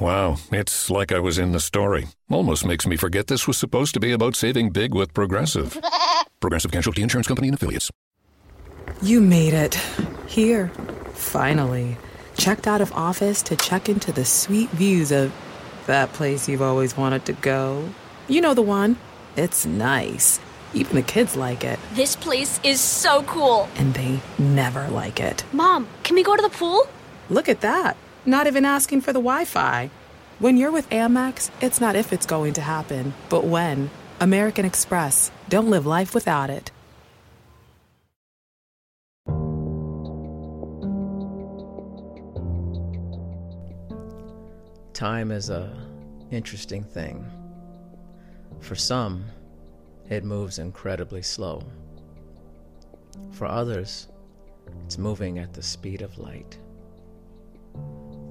Wow, it's like I was in the story. Almost makes me forget this was supposed to be about saving big with Progressive. Progressive Casualty Insurance Company and Affiliates. You made it. Here. Finally. Checked out of office to check into the sweet views of that place you've always wanted to go. You know the one. It's nice. Even the kids like it. This place is so cool. And they never like it. Mom, can we go to the pool? Look at that. Not even asking for the Wi Fi. When you're with Amex, it's not if it's going to happen, but when. American Express. Don't live life without it. Time is a interesting thing. For some, it moves incredibly slow. For others, it's moving at the speed of light.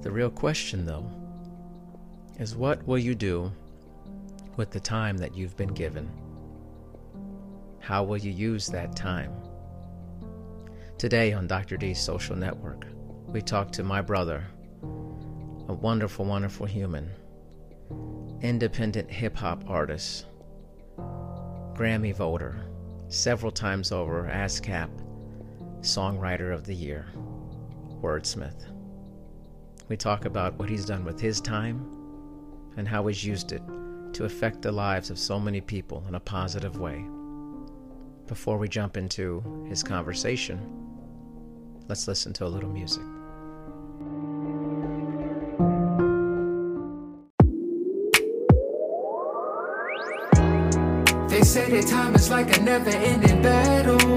The real question, though, is what will you do with the time that you've been given? How will you use that time? Today on Dr. D's social network, we talk to my brother, a wonderful, wonderful human, independent hip hop artist, Grammy voter, several times over ASCAP Songwriter of the Year, Wordsmith. We talk about what he's done with his time and how he's used it to affect the lives of so many people in a positive way. Before we jump into his conversation, let's listen to a little music. They say that time is like a never ending battle.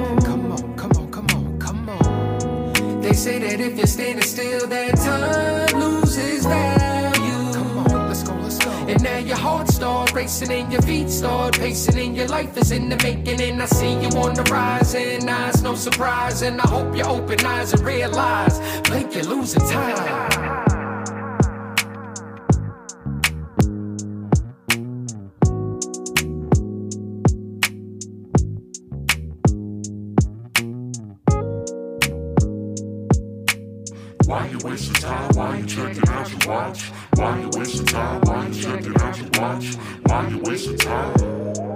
Say that if you're standing still, that time loses value. Come on, let's go, let's go. And now your heart start racing and your feet start pacing and your life is in the making. And I see you on the rise and eyes, no surprise. And I hope you open eyes and realize, Blake, you're losing time. Wasting time? Why you checking out your watch? Why you wasting time? Why you checking out your watch? Why you wasting time?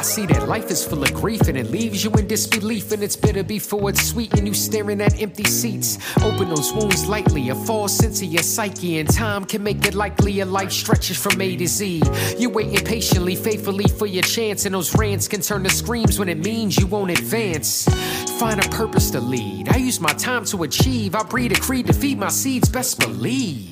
I see that life is full of grief and it leaves you in disbelief. And it's bitter before it's sweet, and you staring at empty seats. Open those wounds lightly, a false sense of your psyche. And time can make it likely your life stretches from A to Z. You're waiting patiently, faithfully for your chance. And those rants can turn to screams when it means you won't advance. Find a purpose to lead. I use my time to achieve. I breed a creed to feed my seeds, best believe.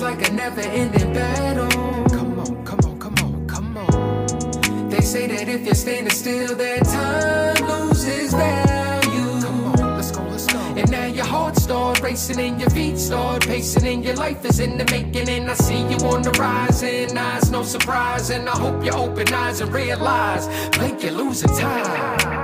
Like a never ending battle. Come on, come on, come on, come on. They say that if you're standing still, that time loses value. Come on, let's go, let's go. And now your heart start racing and your feet start pacing and your life is in the making. And I see you on the rise and eyes, no surprise. And I hope you open eyes and realize, blink, you're losing time.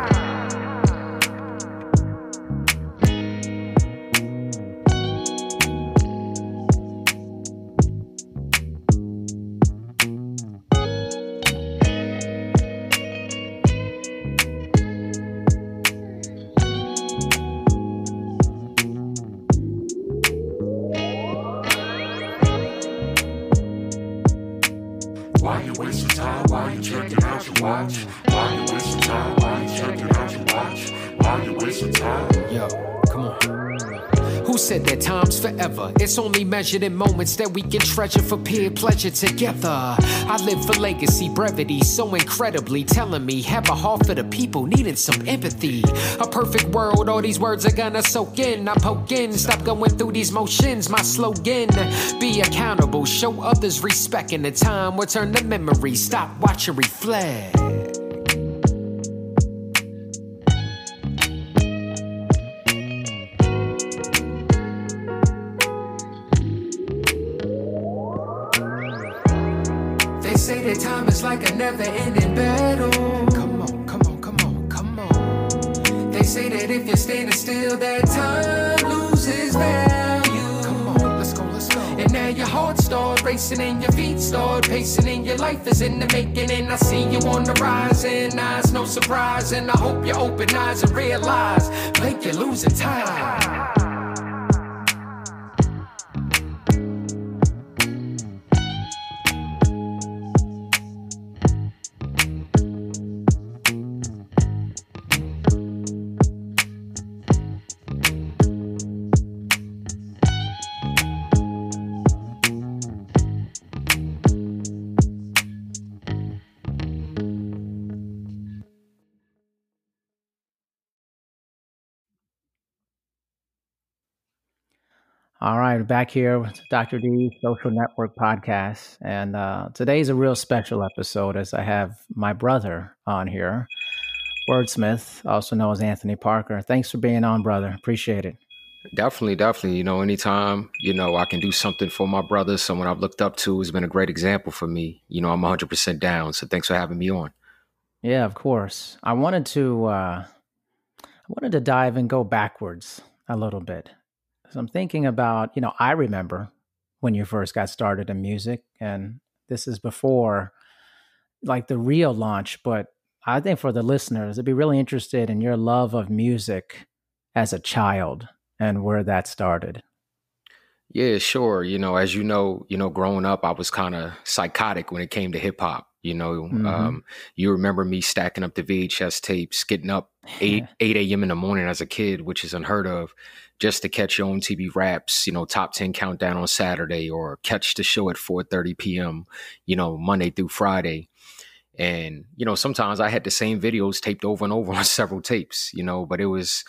It's only measured in moments that we can treasure for peer pleasure together. I live for legacy, brevity, so incredibly telling me have a heart for the people needing some empathy. A perfect world, all these words are gonna soak in. I poke in, stop going through these motions. My slogan: be accountable, show others respect. In the time will turn to memory. Stop, watch reflect. Like a never ending battle. Come on, come on, come on, come on. They say that if you're standing still, that time loses value. Come on, let's go, let's go. And now your heart start racing and your feet start pacing and your life is in the making. And I see you on the rise and eyes, no surprise. And I hope you open eyes and realize, Blake, you're losing time. Back here with Dr. D Social Network Podcast. And uh, today's a real special episode as I have my brother on here, Wordsmith, also known as Anthony Parker. Thanks for being on, brother. Appreciate it. Definitely, definitely. You know, anytime, you know, I can do something for my brother, someone I've looked up to has been a great example for me. You know, I'm 100% down. So thanks for having me on. Yeah, of course. I wanted to, uh, I wanted to dive and go backwards a little bit. So I'm thinking about, you know, I remember when you first got started in music, and this is before like the real launch, but I think for the listeners, they'd be really interested in your love of music as a child and where that started. Yeah, sure. You know, as you know, you know, growing up, I was kind of psychotic when it came to hip hop. You know, Mhm. um, you remember me stacking up the VHS tapes, getting up eight eight a.m. in the morning as a kid, which is unheard of, just to catch Yo! MTV Raps. You know, top ten countdown on Saturday, or catch the show at four thirty p.m. You know, Monday through Friday. And you know, sometimes I had the same videos taped over and over on several tapes. You know, but it was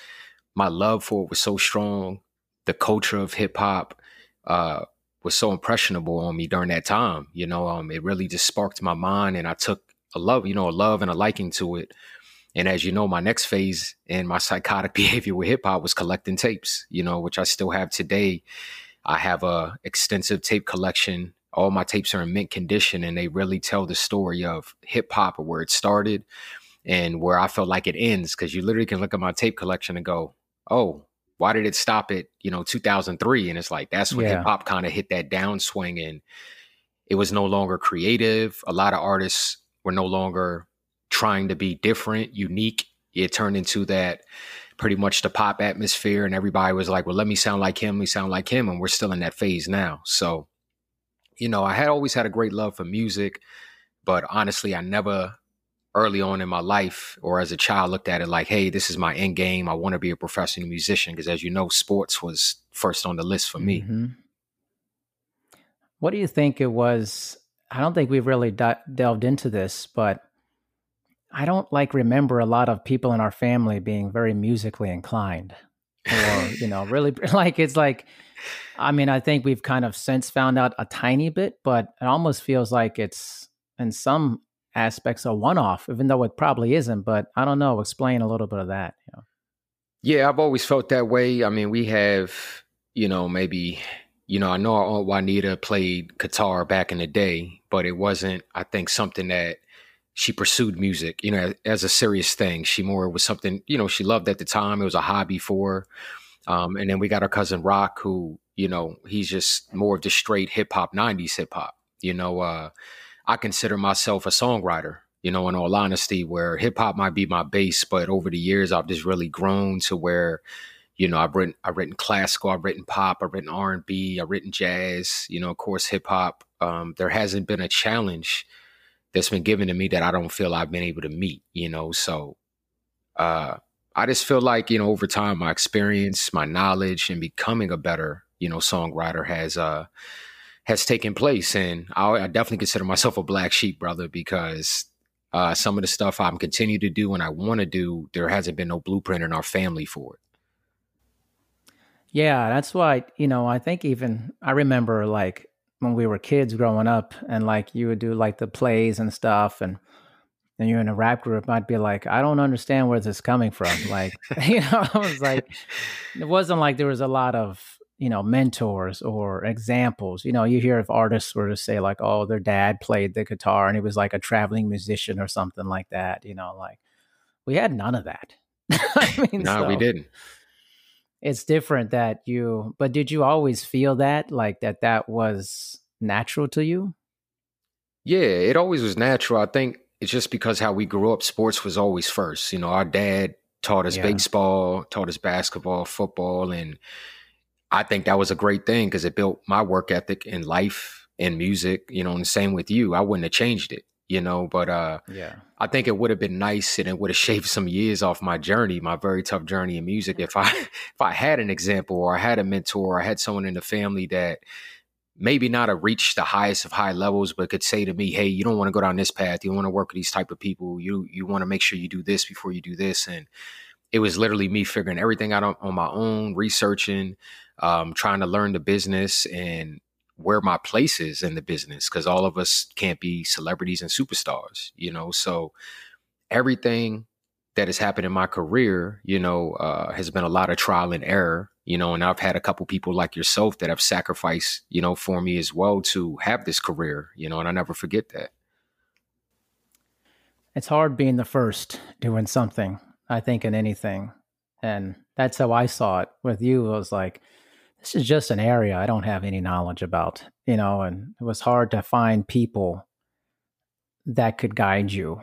my love for it was so strong. The culture of hip hop uh, was so impressionable on me during that time. You know, um, it really just sparked my mind, and I took a love, you know, a love and a liking to it. And as you know, my next phase in my psychotic behavior with hip hop was collecting tapes. You know, which I still have today. I have a extensive tape collection. All my tapes are in mint condition, and they really tell the story of hip hop or where it started and where I felt like it ends. Because you literally can look at my tape collection and go, "Oh, why did it stop at you know 2003 and it's like that's when Yeah. hip hop kind of hit that downswing and it was no longer creative a lot of artists were no longer trying to be different unique it turned into that pretty much the pop atmosphere and everybody was like well let me sound like him let me sound like him and we're still in that phase now so you know i had always had a great love for music but honestly i never early on in my life or as a child looked at it like, hey, this is my end game. I want to be a professional musician because, as you know, sports was first on the list for me. Mhm. What do you think it was? I don't think we've really di- delved into this, but I don't like remember a lot of people in our family being very musically inclined or, you know, really like it's like, I mean, I think we've kind of since found out a tiny bit, but it almost feels like it's in some aspects a one off, even though it probably isn't. But I don't know. Explain a little bit of that. You know? Yeah, I've always felt that way. I mean, we have, you know, maybe, you know, I know our Aunt Juanita played guitar back in the day, but it wasn't, I think, something that she pursued music, you know, as a serious thing. She more was something, you know, she loved at the time. It was a hobby for her. Um, and then we got our cousin Rock, who, you know, he's just more of the straight hip hop, 90s hip hop. You know, uh, I consider myself a songwriter, you know, in all honesty, where hip hop might be my base, but over the years I've just really grown to where, you know, I've written I've written classical, I've written pop, I've written R and B, I've written jazz, you know, of course hip hop. Um, there hasn't been a challenge that's been given to me that I don't feel I've been able to meet, you know. So uh I just feel like, you know, over time my experience, my knowledge and becoming a better, you know, songwriter has uh has taken place. And I, I definitely consider myself a black sheep, brother, because uh, some of the stuff I'm continue to do and I want to do, there hasn't been no blueprint in our family for it. Yeah, that's why, you know, I think even I remember like when we were kids growing up and like you would do like the plays and stuff and and you're in a rap group, I'd be like, I don't understand where this is coming from. Like, you know, I was like, it wasn't like there was a lot of you know mentors or examples you know you hear if artists were to say like oh their dad played the guitar and he was like a traveling musician or something like that you know like we had none of that I mean, no so we didn't it's different that you but did you always feel that like that that was natural to you yeah it always was natural i think it's just because how we grew up sports was always first you know our dad taught us yeah. baseball taught us basketball football and I think that was a great thing because it built my work ethic in life and music, you know, and same with you. I wouldn't have changed it, you know, but uh yeah. I think it would have been nice and it would have shaved some years off my journey, my very tough journey in music if I if I had an example or I had a mentor or I had someone in the family that maybe not have reached the highest of high levels, but could say to me, "Hey, you don't want to go down this path. You want to work with these type of people. You you want to make sure you do this before you do this." And it was literally me figuring everything out on, on my own, researching, um, trying to learn the business and where my place is in the business because all of us can't be celebrities and superstars, you know. So everything that has happened in my career, you know, uh, has been a lot of trial and error, you know, and I've had a couple people like yourself that have sacrificed, you know, for me as well to have this career, you know, and I never forget that. It's hard being the first doing something, I think, in anything. And that's how I saw it with you. It was like, this is just an area I don't have any knowledge about, you know, and it was hard to find people that could guide you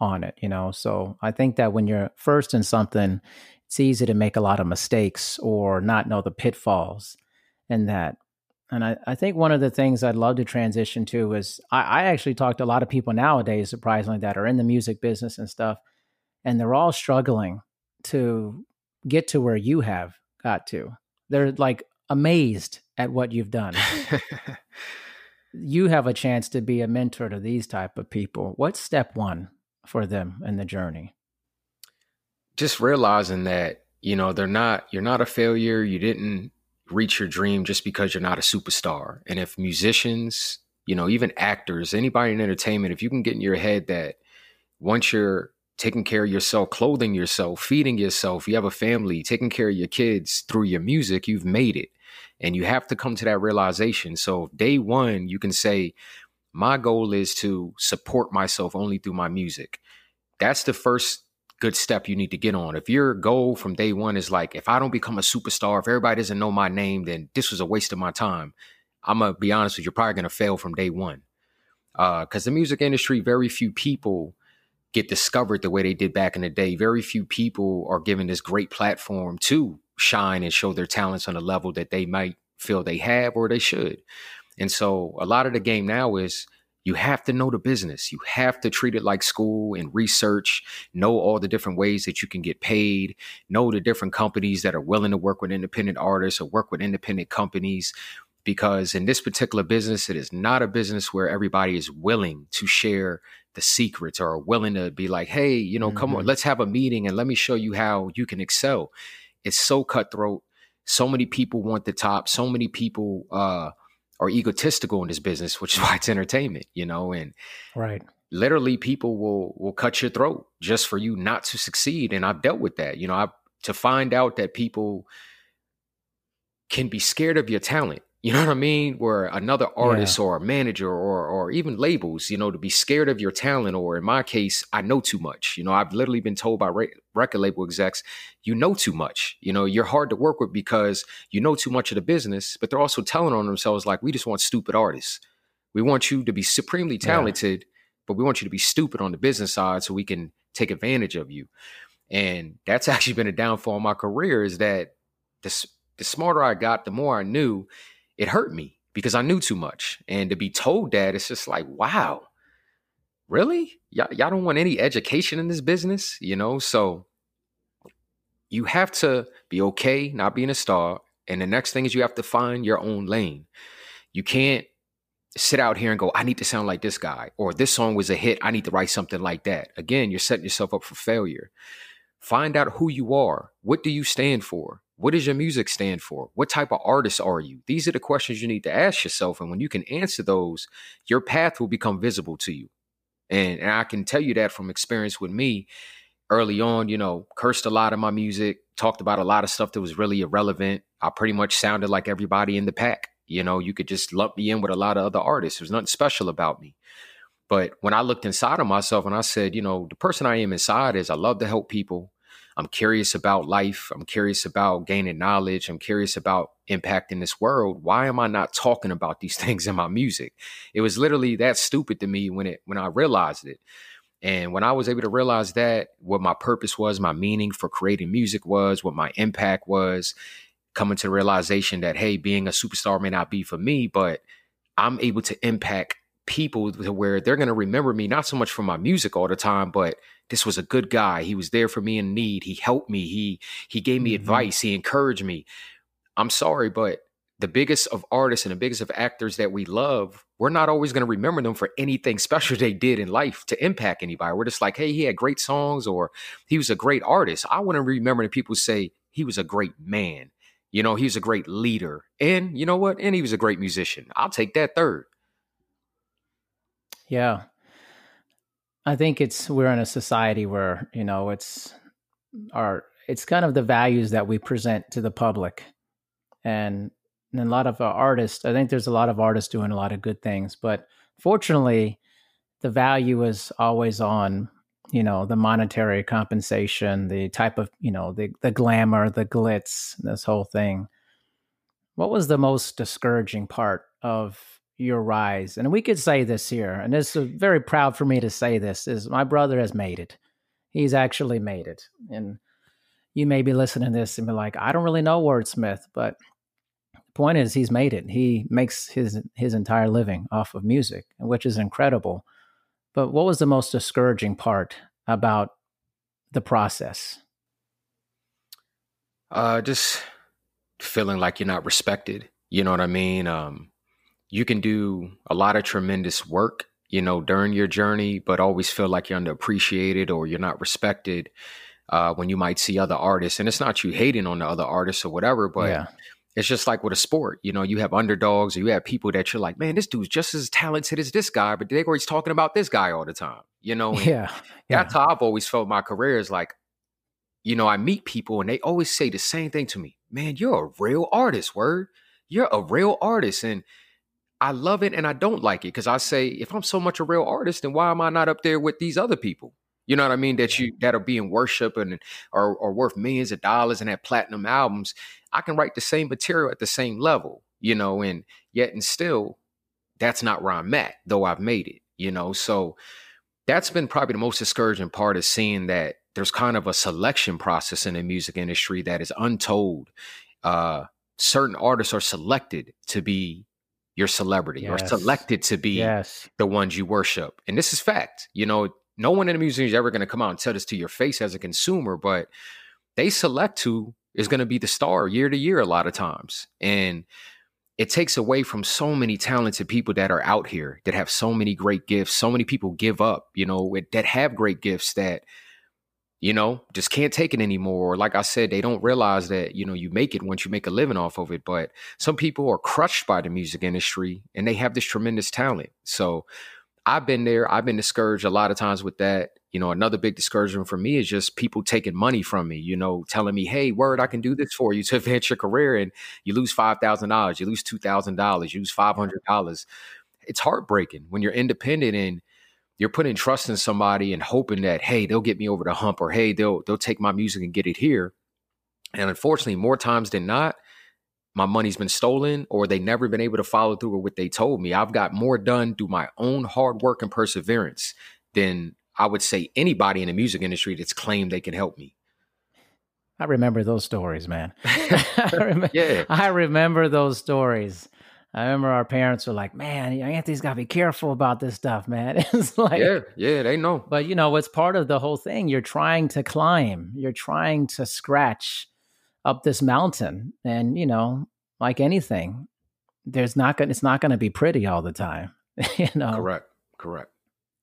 on it, you know. So I think that when you're first in something, it's easy to make a lot of mistakes or not know the pitfalls and that. And I, I think one of the things I'd love to transition to is I, I actually talk to a lot of people nowadays, surprisingly, that are in the music business and stuff, and they're all struggling to get to where you have got to they're like amazed at what you've done. you have a chance to be a mentor to these type of people. What's step one for them in the journey? Just realizing that, you know, they're not you're not a failure. You didn't reach your dream just because you're not a superstar. And if musicians, you know, even actors, anybody in entertainment, if you can get in your head that once you're taking care of yourself, clothing yourself, feeding yourself, you have a family, taking care of your kids through your music, you've made it. And you have to come to that realization. So, day one, you can say, My goal is to support myself only through my music. That's the first good step you need to get on. If your goal from day one is like, if I don't become a superstar, if everybody doesn't know my name, then this was a waste of my time. I'm gonna be honest with you, you're probably gonna fail from day one. Because uh, the music industry, very few people get discovered the way they did back in the day. Very few people are given this great platform to shine and show their talents on a level that they might feel they have or they should. And so a lot of the game now is you have to know the business. You have to treat it like school and research, know all the different ways that you can get paid, know the different companies that are willing to work with independent artists or work with independent companies. Because in this particular business, it is not a business where everybody is willing to share the secrets or willing to be like, hey, you know, mm-hmm. come on, mm-hmm. let's have a meeting and let me show you how you can excel. It's so cutthroat. So many people want the top. So many people uh, are egotistical in this business, which is why it's entertainment, you know, and right. Literally, people will will cut your throat just for you not to succeed, and I've dealt with that. You know, I to find out that people can be scared of your talent you know what I mean? Where another artist yeah. or a manager or or even labels, you know, to be scared of your talent, or in my case, I know too much. You know, I've literally been told by re- record label execs, you know too much. You know, you're hard to work with because you know too much of the business, but they're also telling on themselves like, we just want stupid artists. We want you to be supremely talented, yeah. but we want you to be stupid on the business side so we can take advantage of you. And that's actually been a downfall in my career is that the, the smarter I got, the more I knew it hurt me because I knew too much. And to be told that, it's just like, wow, really? y'all don't want any education in this business, you know? So you have to be okay not being a star. And the next thing is you have to find your own lane. You can't sit out here and go, I need to sound like this guy, or this song was a hit. I need to write something like that. Again, you're setting yourself up for failure. Find out who you are. What do you stand for? What does your music stand for? What type of artist are you? These are the questions you need to ask yourself. And when you can answer those, your path will become visible to you. And, and I can tell you that from experience with me. early on, you know, cursed a lot of my music, talked about a lot of stuff that was really irrelevant. I pretty much sounded like everybody in the pack. You know, you could just lump me in with a lot of other artists. There's nothing special about me. But when I looked inside of myself and I said, you know, the person I am inside is I love to help people. I'm curious about life. I'm curious about gaining knowledge. I'm curious about impacting this world. Why am I not talking about these things in my music? It was literally that stupid to me when it when I realized it. And when I was able to realize that, what my purpose was, my meaning for creating music was, what my impact was, coming to the realization that, hey, being a superstar may not be for me, but I'm able to impact people to where they're going to remember me, not so much for my music all the time, but this was a good guy. He was there for me in need. He helped me. He he gave me mm-hmm. advice. He encouraged me. I'm sorry, but the biggest of artists and the biggest of actors that we love, we're not always going to remember them for anything special they did in life to impact anybody. We're just like, hey, he had great songs or he was a great artist. I want to remember that people say he was a great man. You know, he was a great leader. And you know what? And he was a great musician. I'll take that third. Yeah. I think it's we're in a society where, you know, it's our it's kind of the values that we present to the public. And and a lot of artists, I think there's a lot of artists doing a lot of good things, but fortunately, the value is always on, you know, the monetary compensation, the type of, you know, the the glamour, the glitz, this whole thing. What was the most discouraging part of your rise? And we could say this here, and is very proud for me to say this, is my brother has made it. He's actually made it. And you may be listening to this and be like, I don't really know Wordsmith, but the point is he's made it. He makes his his entire living off of music, which is incredible. But what was the most discouraging part about the process? Uh just feeling like you're not respected. You know what I mean? Um you can do a lot of tremendous work, you know, during your journey, but always feel like you're underappreciated or you're not respected uh, when you might see other artists. And it's not you hating on the other artists or whatever, but yeah it's just like with a sport. You know, you have underdogs or you have people that you're like, man, this dude's just as talented as this guy, but they're always talking about this guy all the time. You know, and yeah, yeah. That's how I've always felt my career is like, you know, I meet people and they always say the same thing to me. Man, you're a real artist, word. You're a real artist. And I love it and I don't like it because I say, if I'm so much a real artist, then why am I not up there with these other people? You know what I mean? That you that are being worshipped and are, are worth millions of dollars and have platinum albums. I can write the same material at the same level, you know, and yet and still, that's not where I'm at, though I've made it, you know. So that's been probably the most discouraging part is seeing that there's kind of a selection process in the music industry that is untold. Uh, certain artists are selected to be your celebrity yes. or selected to be yes. the ones you worship. And this is fact. You know, no one in the music is ever going to come out and tell this to your face as a consumer, but they select who is going to be the star year to year a lot of times. And it takes away from so many talented people that are out here that have so many great gifts. So many people give up, you know, that have great gifts that, you know, just can't take it anymore. Like I said, they don't realize that, you know, you make it once you make a living off of it. But some people are crushed by the music industry and they have this tremendous talent. So I've been there. I've been discouraged a lot of times with that. You know, another big discouragement for me is just people taking money from me, you know, telling me, hey, word, I can do this for you to advance your career. And you lose $5,000, you lose $2,000, you lose $500. It's heartbreaking when you're independent and you're putting trust in somebody and hoping that, hey, they'll get me over the hump or hey, they'll they'll take my music and get it here. And unfortunately, more times than not, my money's been stolen or they never been able to follow through with what they told me. I've got more done through my own hard work and perseverance than I would say anybody in the music industry that's claimed they can help me. I remember those stories, man. I remember, yeah. I remember those stories. I remember our parents were like, "Man, Anthony's got to be careful about this stuff, man." It's like, yeah, yeah, they know. But you know, it's part of the whole thing. You're trying to climb. You're trying to scratch up this mountain and you know like anything there's not going it's not going to be pretty all the time you know correct correct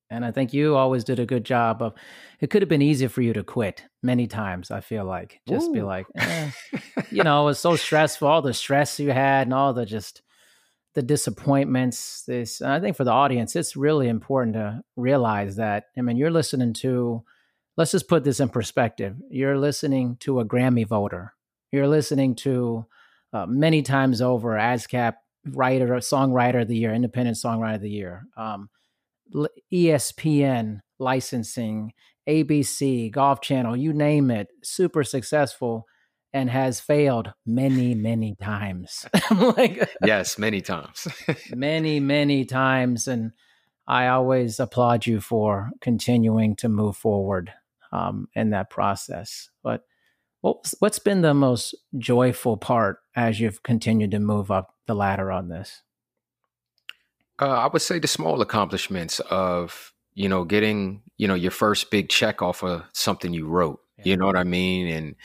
and i think you always did a good job of it could have been easy for you to quit many times i feel like just Ooh. be like eh. you know it was so stressful all the stress you had and all the just the disappointments this i think for the audience it's really important to realize that i mean you're listening to let's just put this in perspective. You're listening to a Grammy voter. You're listening to uh, many times over ASCAP writer, songwriter of the year, independent songwriter of the year, um, ESPN licensing, ABC, Golf Channel, you name it, super successful and has failed many, many times. like, yes, many times. many, many times. And I always applaud you for continuing to move forward um, in that process. But what's, what's been the most joyful part as you've continued to move up the ladder on this? Uh, I would say the small accomplishments of you know getting you know your first big check off of something you wrote. Yeah. You know what I mean? And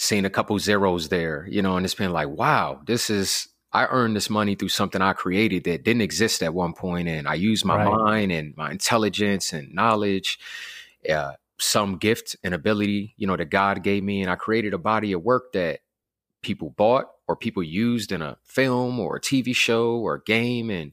seeing a couple zeros there, you know, and it's been like, wow, this is I earned this money through something I created that didn't exist at one point, and I used my right. mind and my intelligence and knowledge, uh, some gift and ability, you know, that God gave me, and I created a body of work that people bought or people used in a film or a TV show or a game, and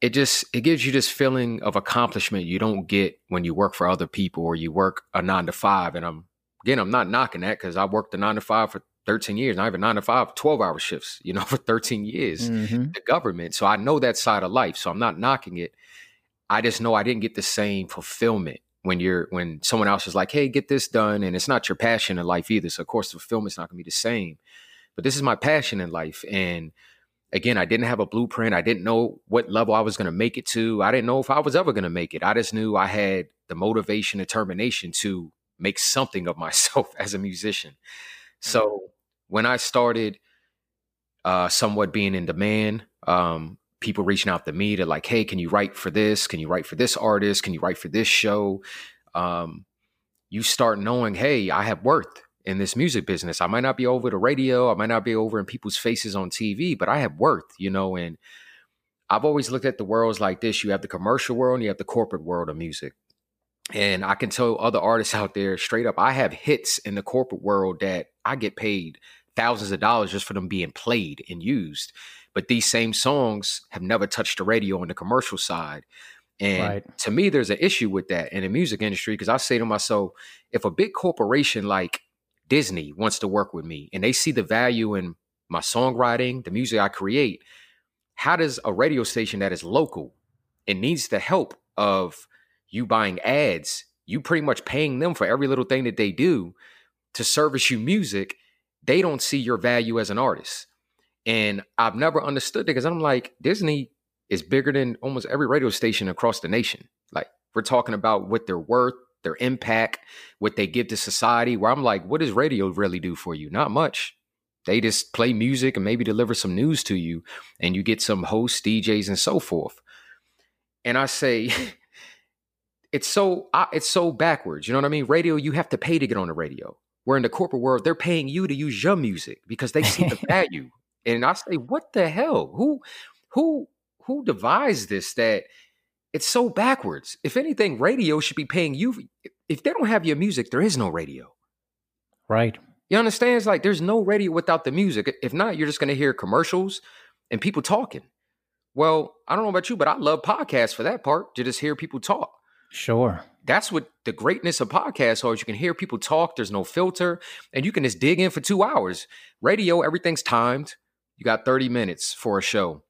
it just it gives you this feeling of accomplishment you don't get when you work for other people or you work a nine to five, and I'm again, I'm not knocking that because I worked a nine to five for 13 years. Have a nine to five, 12 hour shifts, you know, for 13 years, mm-hmm. the government. So I know that side of life. So I'm not knocking it. I just know I didn't get the same fulfillment when you're when someone else is like, hey, get this done. And it's not your passion in life either. So of course the fulfillment's not gonna be the same. But this is my passion in life. And again, I didn't have a blueprint. I didn't know what level I was gonna make it to. I didn't know if I was ever gonna make it. I just knew I had the motivation, determination to make something of myself as a musician. Mm-hmm. So when I started uh, somewhat being in demand, um, people reaching out to me to like, hey, can you write for this? Can you write for this artist? Can you write for this show? Um, you start knowing, hey, I have worth in this music business. I might not be over the radio, I might not be over in people's faces on TV, but I have worth, you know, and I've always looked at the worlds like this. You have the commercial world and you have the corporate world of music. And I can tell other artists out there straight up, I have hits in the corporate world that I get paid thousands of dollars just for them being played and used. But these same songs have never touched the radio on the commercial side. And right. to me, there's an issue with that in the music industry because I say to myself, if a big corporation like Disney wants to work with me and they see the value in my songwriting, the music I create, how does a radio station that is local and needs the help of you buying ads, you pretty much paying them for every little thing that they do to service you music, they don't see your value as an artist. And I've never understood it because I'm like, Disney is bigger than almost every radio station across the nation. Like, we're talking about what they're worth, their impact, what they give to society. Where I'm like, what does radio really do for you? Not much. They just play music and maybe deliver some news to you, and you get some hosts, DJs, and so forth. And I say, it's so uh, it's so backwards. You know what I mean? Radio, you have to pay to get on the radio. Where in the corporate world, they're paying you to use your music because they see the value. And I say, what the hell? Who who who devised this that it's so backwards? If anything, radio should be paying you. If they don't have your music, there is no radio. Right. You understand? It's like there's no radio without the music. If not, you're just going to hear commercials and people talking. Well, I don't know about you, but I love podcasts for that part to just hear people talk. Sure. That's what the greatness of podcasts are. You can hear people talk. There's no filter, and you can just dig in for two hours. Radio, everything's timed. You got 30 minutes for a show.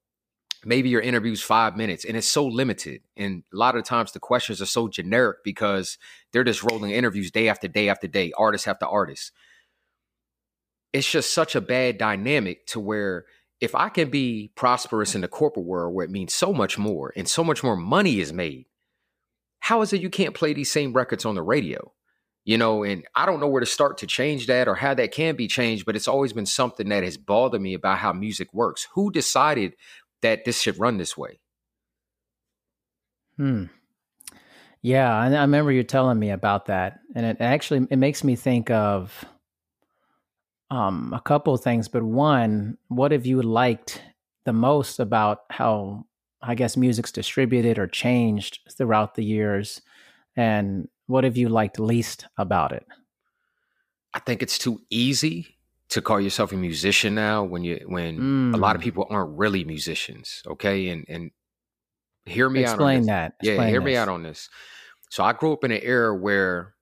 Maybe your interview's five minutes, and it's so limited. And a lot of times the questions are so generic because they're just rolling interviews day after day after day, artist after artist. It's just such a bad dynamic to where if I can be prosperous in the corporate world where it means so much more and so much more money is made how is it you can't play these same records on the radio? You know, and I don't know where to start to change that or how that can be changed, but it's always been something that has bothered me about how music works. Who decided that this should run this way? Hmm. Yeah, I, I remember you telling me about that, and it actually it makes me think of um, a couple of things. But one, what have you liked the most about how I guess music's distributed or changed throughout the years? And what have you liked least about it? I think it's too easy to call yourself a musician now when you when mm. a lot of mm. people aren't really musicians. Okay, and and hear me Explain out. that. Explain yeah, hear this. me out on this. So I grew up in an era where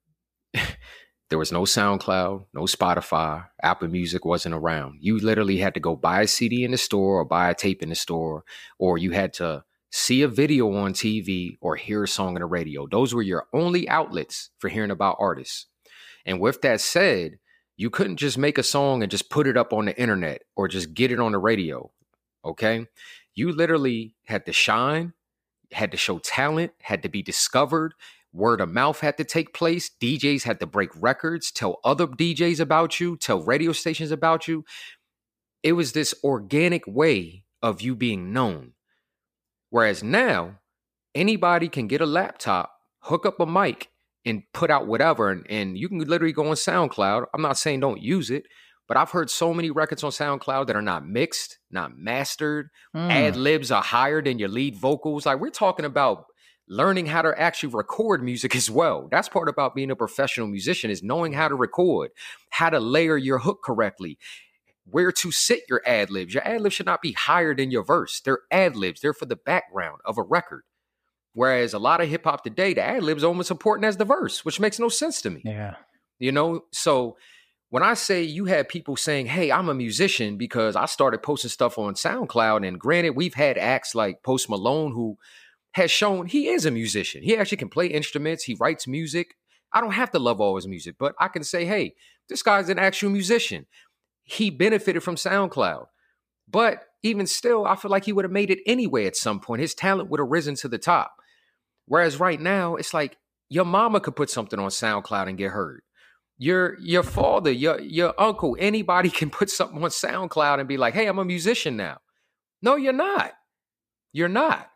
there was no SoundCloud, no Spotify, Apple Music wasn't around. You literally had to go buy a CD in the store or buy a tape in the store, or you had to see a video on TV or hear a song on the radio. Those were your only outlets for hearing about artists. And with that said, you couldn't just make a song and just put it up on the internet or just get it on the radio. Okay. You literally had to shine, had to show talent, had to be discovered. Word of mouth had to take place. DJs had to break records, tell other DJs about you, tell radio stations about you. It was this organic way of you being known. Whereas now, anybody can get a laptop, hook up a mic, and put out whatever. And, and you can literally go on SoundCloud. I'm not saying don't use it, but I've heard so many records on SoundCloud that are not mixed, not mastered. Mm. Ad libs are higher than your lead vocals. Like we're talking about learning how to actually record music as well. That's part about being a professional musician is knowing how to record, how to layer your hook correctly, where to sit your ad libs. Your ad libs should not be higher than your verse. They're ad libs. They're for the background of a record. Whereas a lot of hip hop today, the ad libs almost important as the verse, which makes no sense to me. Yeah. You know, so when I say you had people saying, Hey, I'm a musician because I started posting stuff on SoundCloud, and granted, we've had acts like Post Malone who has shown he is a musician. He actually can play instruments, he writes music. I don't have to love all his music, but I can say, Hey, this guy's an actual musician. He benefited from SoundCloud. But even still, I feel like he would have made it anyway at some point. His talent would have risen to the top. Whereas right now, it's like your mama could put something on SoundCloud and get heard. Your your father, your your uncle, anybody can put something on SoundCloud and be like, "Hey, I'm a musician now." No, you're not. You're not.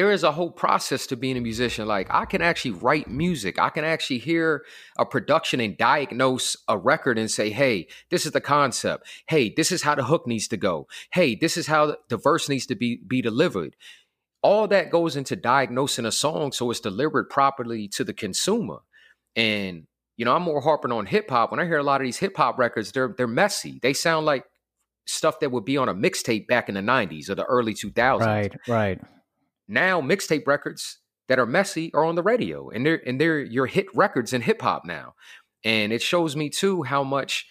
There is a whole process to being a musician. Like I can actually write music. I can actually hear a production and diagnose a record and say, "Hey, this is the concept. Hey, this is how the hook needs to go. Hey, this is how the verse needs to be be delivered." all that goes into diagnosing a song so it's delivered properly to the consumer. And you know, I'm more harping on hip hop. When I hear a lot of these hip hop records, they're they're messy. They sound like stuff that would be on a mixtape back in the 90s or the early 2000s. Right, right. Now mixtape records that are messy are on the radio and they're and they're your hit records in hip hop now. And it shows me too how much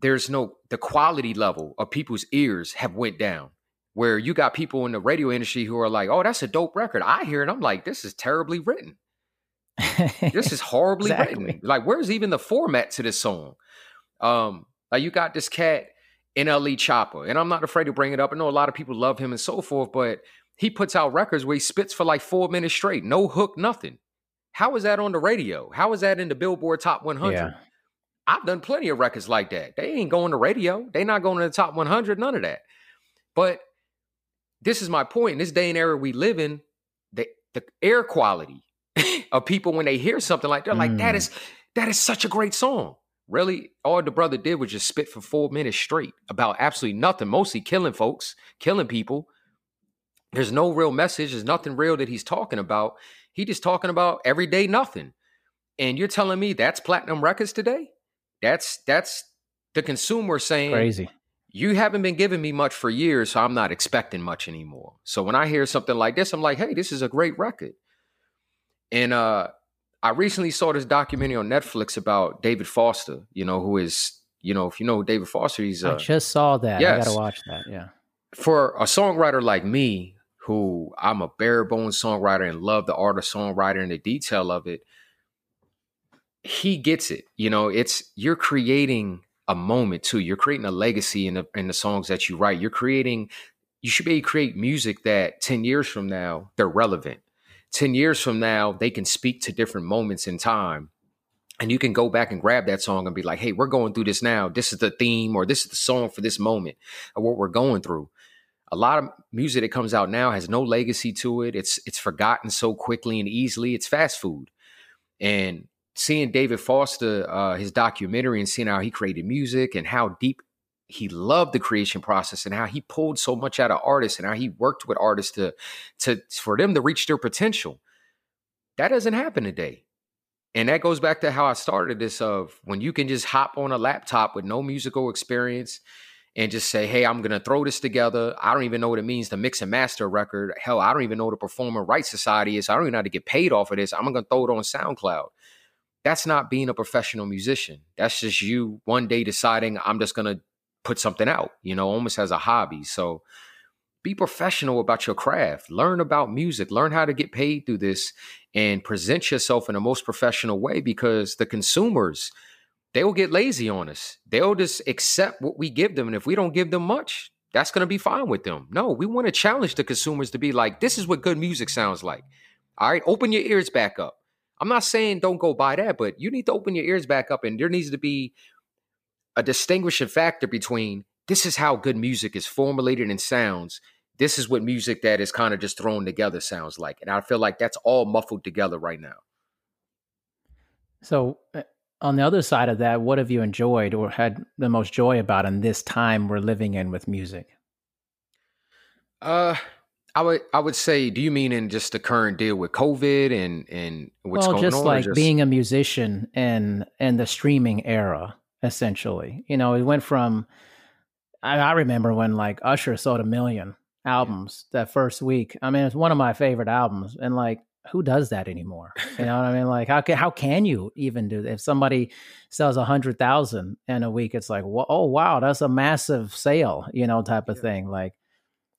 there's no the quality level of people's ears have went down where you got people in the radio industry who are like, "Oh, that's a dope record." I hear it, I'm like, "This is terribly written. this is horribly exactly. written. Like, where's even the format to this song?" Um, like you got this cat NLE Choppa, and I'm not afraid to bring it up. I know a lot of people love him and so forth, but he puts out records where he spits for like four minutes straight, no hook, nothing. How is that on the radio? How is that in the Billboard Top 100? Yeah. I've done plenty of records like that. They ain't going to radio. They not going to the top 100. None of that. But this is my point. In this day and era we live in, the the air quality of people when they hear something like they're mm. like, that is that is such a great song. Really, all the brother did was just spit for four minutes straight about absolutely nothing, mostly killing folks, killing people. There's no real message. There's nothing real that he's talking about. He just talking about everyday nothing. And you're telling me that's platinum records today? That's that's the consumer saying crazy you haven't been giving me much for years, so I'm not expecting much anymore. So when I hear something like this, I'm like, hey, this is a great record. And uh, I recently saw this documentary on Netflix about David Foster, you know, who is, you know, if you know David Foster, he's. Uh, I just saw that. Yes. I got to watch that. Yeah. For a songwriter like me, who I'm a bare bones songwriter and love the art of songwriter and the detail of it, he gets it. You know, it's you're creating a moment too. You're creating a legacy in the in the songs that you write. You're creating. You should be able to create music that ten years from now they're relevant. Ten years from now they can speak to different moments in time, and you can go back and grab that song and be like, "Hey, we're going through this now. This is the theme, or this is the song for this moment, or what we're going through." A lot of music that comes out now has no legacy to it. It's it's forgotten so quickly and easily. It's fast food, and seeing David Foster, uh, his documentary, and seeing how he created music and how deep he loved the creation process and how he pulled so much out of artists and how he worked with artists to to for them to reach their potential. That doesn't happen today. And that goes back to how I started this of when you can just hop on a laptop with no musical experience and just say, hey, I'm gonna throw this together. I don't even know what it means to mix and master a record. Hell, I don't even know what a performer rights society is. I don't even know how to get paid off of this. I'm gonna throw it on SoundCloud that's not being a professional musician. That's just you one day deciding I'm just gonna put something out, you know, almost as a hobby. So be professional about your craft. Learn about music. Learn how to get paid through this and present yourself in the most professional way because the consumers, they will get lazy on us. They'll just accept what we give them. And if we don't give them much, that's going to be fine with them. No, we want to challenge the consumers to be like, this is what good music sounds like. All right, open your ears back up. I'm not saying don't go buy that, but you need to open your ears back up and there needs to be a distinguishing factor between this is how good music is formulated and sounds. This is what music that is kind of just thrown together sounds like. And I feel like that's all muffled together right now. So, uh, on the other side of that, what have you enjoyed or had the most joy about in this time we're living in with music? Uh, I would I would say, do you mean in just the current deal with COVID and and what's well, going just on? like just... Like being a musician and in the streaming era, essentially. You know, it went from I, I remember when like Usher sold a million albums yeah. that first week. I mean, it's one of my favorite albums, and like who does that anymore? You know what I mean? Like how can how can you even do that? If somebody sells a hundred thousand in a week, it's like, oh wow, that's a massive sale, you know, type of yeah. thing. Like,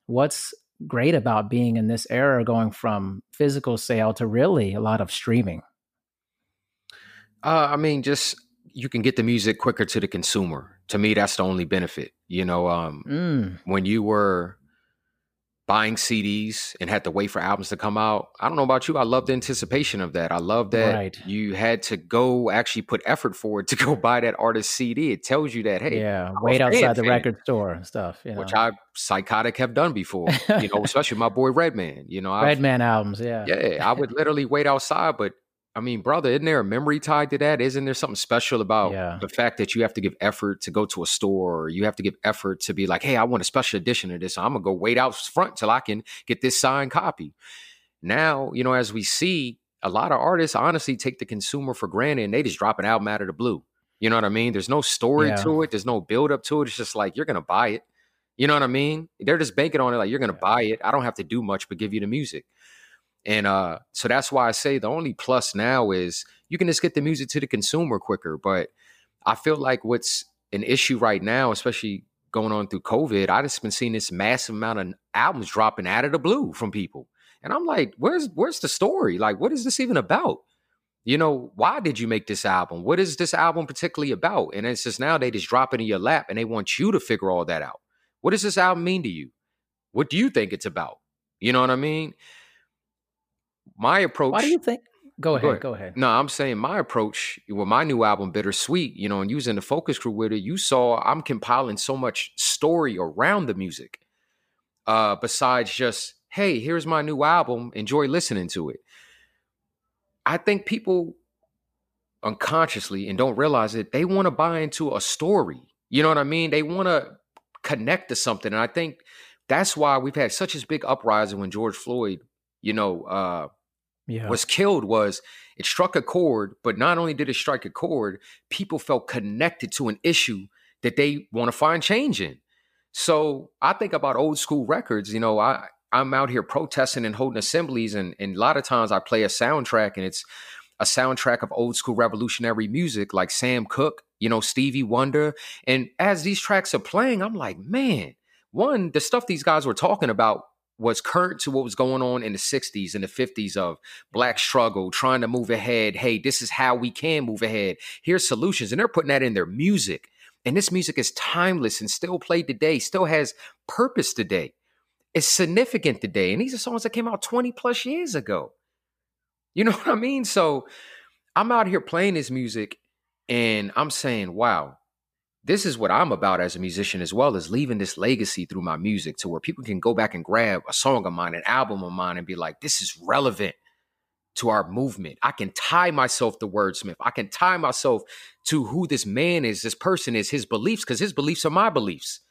what's great about being in this era, going from physical sale to really a lot of streaming? Uh, I mean, just you can get the music quicker to the consumer. To me, that's the only benefit. You know, um, mm. when you were buying CDs and had to wait for albums to come out. I don't know about you. I love the anticipation of that. I love that right. you had to go actually put effort forward to go buy that artist CD. It tells you that, hey, yeah, wait outside the fan, record store and stuff, you know. which I psychotic have done before, you know, especially my boy Redman, you know, Redman albums. Yeah. Yeah. I would literally wait outside, but I mean, brother, isn't there a memory tied to that? Isn't there something special about yeah. the fact that you have to give effort to go to a store or you have to give effort to be like, hey, I want a special edition of this. So I'm going to go wait out front till I can get this signed copy. Now, you know, as we see, a lot of artists honestly take the consumer for granted and they just drop an album out of the blue. You know what I mean? There's no story yeah. to it, there's no build up to it. It's just like, you're going to buy it. You know what I mean? They're just banking on it like, you're going to yeah. buy it. I don't have to do much but give you the music. And uh, so that's why I say the only plus now is you can just get the music to the consumer quicker. But I feel like what's an issue right now, especially going on through COVID, I just been seeing this massive amount of albums dropping out of the blue from people. And I'm like, where's where's the story? Like, what is this even about? You know, why did you make this album? What is this album particularly about? And it's just now they just drop it in your lap and they want you to figure all that out. What does this album mean to you? What do you think it's about? You know what I mean? My approach. Why do you think? Go ahead, go ahead. Go ahead. No, I'm saying my approach with my new album, Bittersweet, you know, and using the focus crew with it, you saw I'm compiling so much story around the music. Uh, besides just, hey, here's my new album, enjoy listening to it. I think people unconsciously and don't realize it, they want to buy into a story. You know what I mean? They want to connect to something. And I think that's why we've had such a big uprising when George Floyd, you know, uh, yeah. was killed was it struck a chord, but not only did it strike a chord, people felt connected to an issue that they want to find change in. So I think about old school records. You know, I I'm out here protesting and holding assemblies, and, and a lot of times I play a soundtrack, and it's a soundtrack of old school revolutionary music like Sam Cooke, you know, Stevie Wonder. And as these tracks are playing, I'm like, man, one, the stuff these guys were talking about was current to what was going on in the 60s and the 50s of black struggle, trying to move ahead. Hey, this is how we can move ahead. Here's solutions. And they're putting that in their music. And this music is timeless and still played today, still has purpose today. It's significant today. And these are songs that came out 20 plus years ago. You know what I mean? So I'm out here playing this music and I'm saying, wow, this is what I'm about as a musician as well as leaving this legacy through my music to where people can go back and grab a song of mine, an album of mine, and be like, this is relevant to our movement. I can tie myself to Wordsmith. I can tie myself to who this man is, this person is, his beliefs, because his beliefs are my beliefs.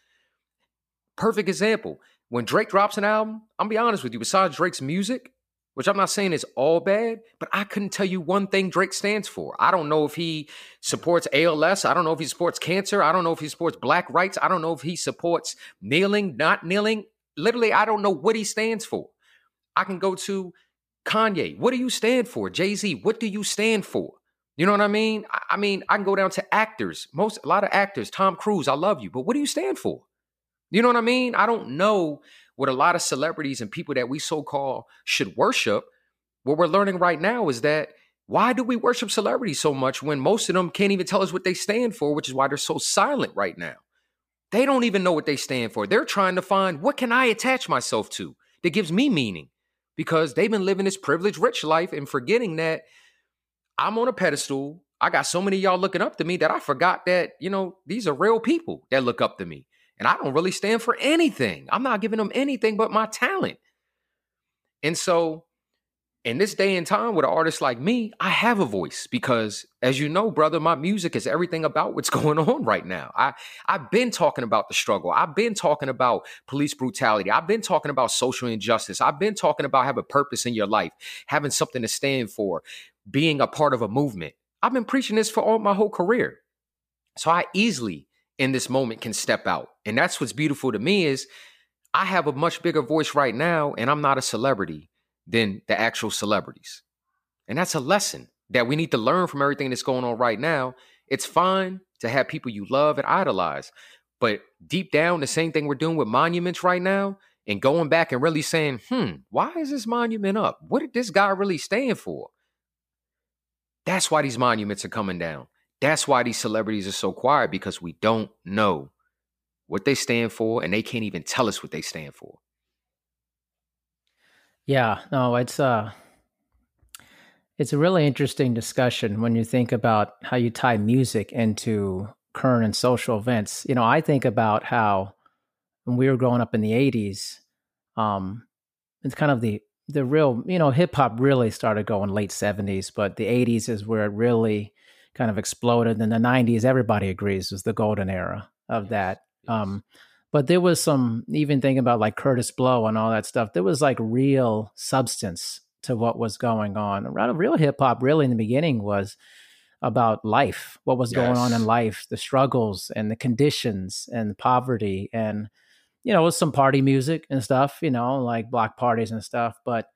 Perfect example. When Drake drops an album, I'm gonna be honest with you, besides Drake's music, which I'm not saying is all bad, but I couldn't tell you one thing Drake stands for. I don't know if he supports ALS. I don't know if he supports cancer. I don't know if he supports black rights. I don't know if he supports kneeling, not kneeling. Literally, I don't know what he stands for. I can go to Kanye. What do you stand for? Jay Z, what do you stand for? You know what I mean? I, mean, I can go down to actors. Most a lot of actors, Tom Cruise, I love you, but what do you stand for? You know what I mean? I don't know what a lot of celebrities and people that we so call should worship. What we're learning right now is that why do we worship celebrities so much when most of them can't even tell us what they stand for, which is why they're so silent right now? They don't even know what they stand for. They're trying to find what can I attach myself to that gives me meaning because they've been living this privileged rich life and forgetting that I'm on a pedestal. I got so many y'all looking up to me that I forgot that, you know, these are real people that look up to me. And I don't really stand for anything. I'm not giving them anything but my talent. And so in this day and time with an artist like me, I have a voice because, as you know, brother, my music is everything about what's going on right now. I I've been talking about the struggle. I've been talking about police brutality. I've been talking about social injustice. I've been talking about having a purpose in your life, having something to stand for, being a part of a movement. I've been preaching this for all my whole career. So I easily in this moment can step out. And that's what's beautiful to me is I have a much bigger voice right now and I'm not a celebrity than the actual celebrities. And that's a lesson that we need to learn from everything that's going on right now. It's fine to have people you love and idolize, but deep down, the same thing we're doing with monuments right now and going back and really saying, hmm, why is this monument up? What did this guy really stand for? That's why these monuments are coming down. That's why these celebrities are so quiet because we don't know what they stand for and they can't even tell us what they stand for. Yeah, no, it's uh it's a really interesting discussion when you think about how you tie music into current and social events. You know, I think about how when we were growing up in the 80s, um it's kind of the the real, you know, hip hop really started going late 70s, but the 80s is where it really kind of exploded. in the 90s, everybody agrees, was the golden era of that. Um, but there was some even thinking about like Kurtis Blow and all that stuff. There was like real substance to what was going on. Around real hip hop, really, in the beginning was about life, what was yes. going on in life, the struggles and the conditions and poverty, and you know, it was some party music and stuff. You know, like block parties and stuff. But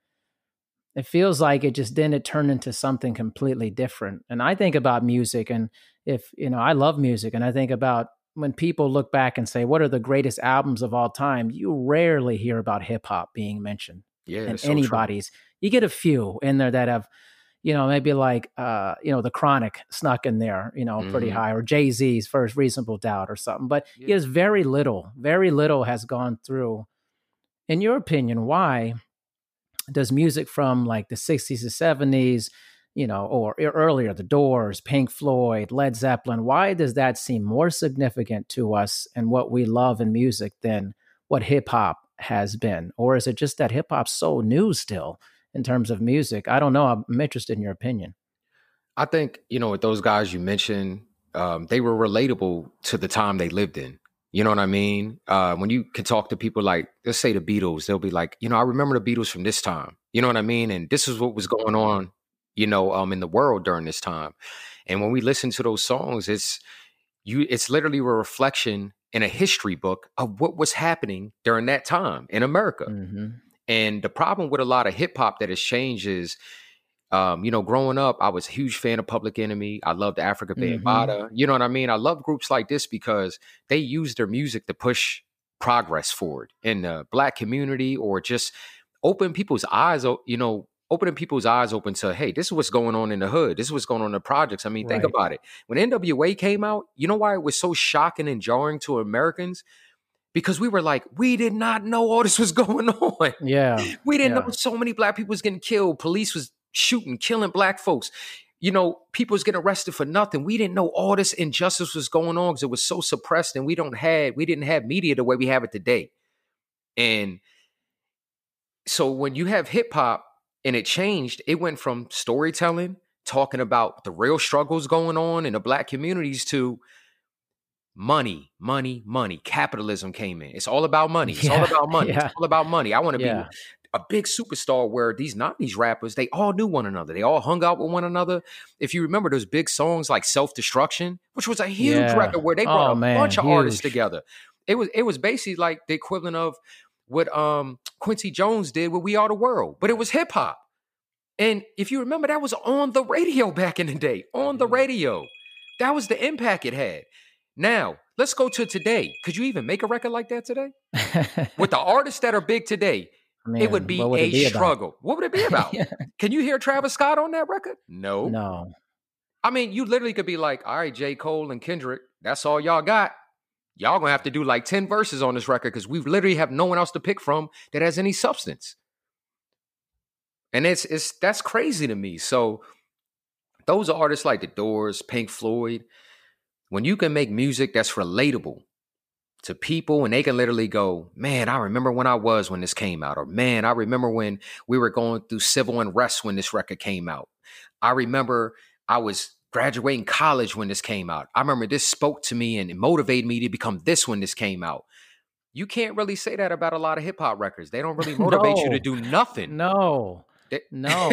it feels like it just didn't turn into something completely different. And I think about music, and if you know, I love music, and I think about when people look back and say, "What are the greatest albums of all time?" You rarely hear about hip hop being mentioned. Yeah, and so anybody's. True. You get a few in there that have, you know, maybe like, uh, you know, the Chronic snuck in there, you know, mm-hmm. pretty high, or Jay Z's first Reasonable Doubt or something. But yeah. there's very little, very little has gone through. In your opinion, why does music from like the 60s to 70s? you know, or earlier, the Doors, Pink Floyd, Led Zeppelin. Why does that seem more significant to us and what we love in music than what hip hop has been? Or is it just that hip hop's so new still in terms of music? I don't know. I'm interested in your opinion. I think, you know, with those guys you mentioned, um, they were relatable to the time they lived in. You know what I mean? Uh, when you can talk to people like, let's say the Beatles, they'll be like, you know, I remember the Beatles from this time. You know what I mean? And this is what was going on you know, um, in the world during this time. And when we listen to those songs, it's you it's literally a reflection in a history book of what was happening during that time in America. Mm-hmm. And the problem with a lot of hip hop that has changed is, um, you know, growing up, I was a huge fan of Public Enemy. I loved Afrika Bambaataa. Mm-hmm. You know what I mean? I love groups like this because they use their music to push progress forward in the black community or just open people's eyes, you know, opening people's eyes open to, hey, this is what's going on in the hood. This is what's going on in the projects. I mean, right. think about it. When NWA came out, you know why it was so shocking and jarring to Americans? Because we were like, we did not know all this was going on. Yeah. We didn't yeah. know so many black people was getting killed. Police was shooting, killing black folks. You know, people was getting arrested for nothing. We didn't know all this injustice was going on because it was so suppressed and we don't had we didn't have media the way we have it today. And so when you have hip hop and it changed. It went from storytelling, talking about the real struggles going on in the black communities to money, money, money. Capitalism came in. It's all about money. It's yeah, all about money. Yeah. It's all about money. I want to yeah. be a big superstar where these 90s rappers, they all knew one another. They all hung out with one another. If you remember those big songs like Self Destruction, which was a huge record where they brought oh, a man, bunch of huge. artists together. It was it was basically like the equivalent of what um Quincy Jones did with We Are the World, but it was hip hop. And if you remember, that was on the radio back in the day, on the radio. That was the impact it had. Now, let's go to today. Could you even make a record like that today? With the artists that are big today, it would be would a be about? struggle. What would it be about? Yeah. Can you hear Travis Scott on that record? No. No. I mean, you literally could be like, all right, J. Cole and Kendrick, that's all y'all got. Y'all gonna have to do like 10 verses on this record because we literally have no one else to pick from that has any substance. And it's it's that's crazy to me. So those are artists like The Doors, Pink Floyd, when you can make music that's relatable to people and they can literally go, man, I remember when I was when this came out, or man, I remember when we were going through civil unrest when this record came out. I remember I was graduating college when this came out. I remember this spoke to me and it motivated me to become this when this came out. You can't really say that about a lot of hip hop records. They don't really motivate you to do nothing. No. They- No.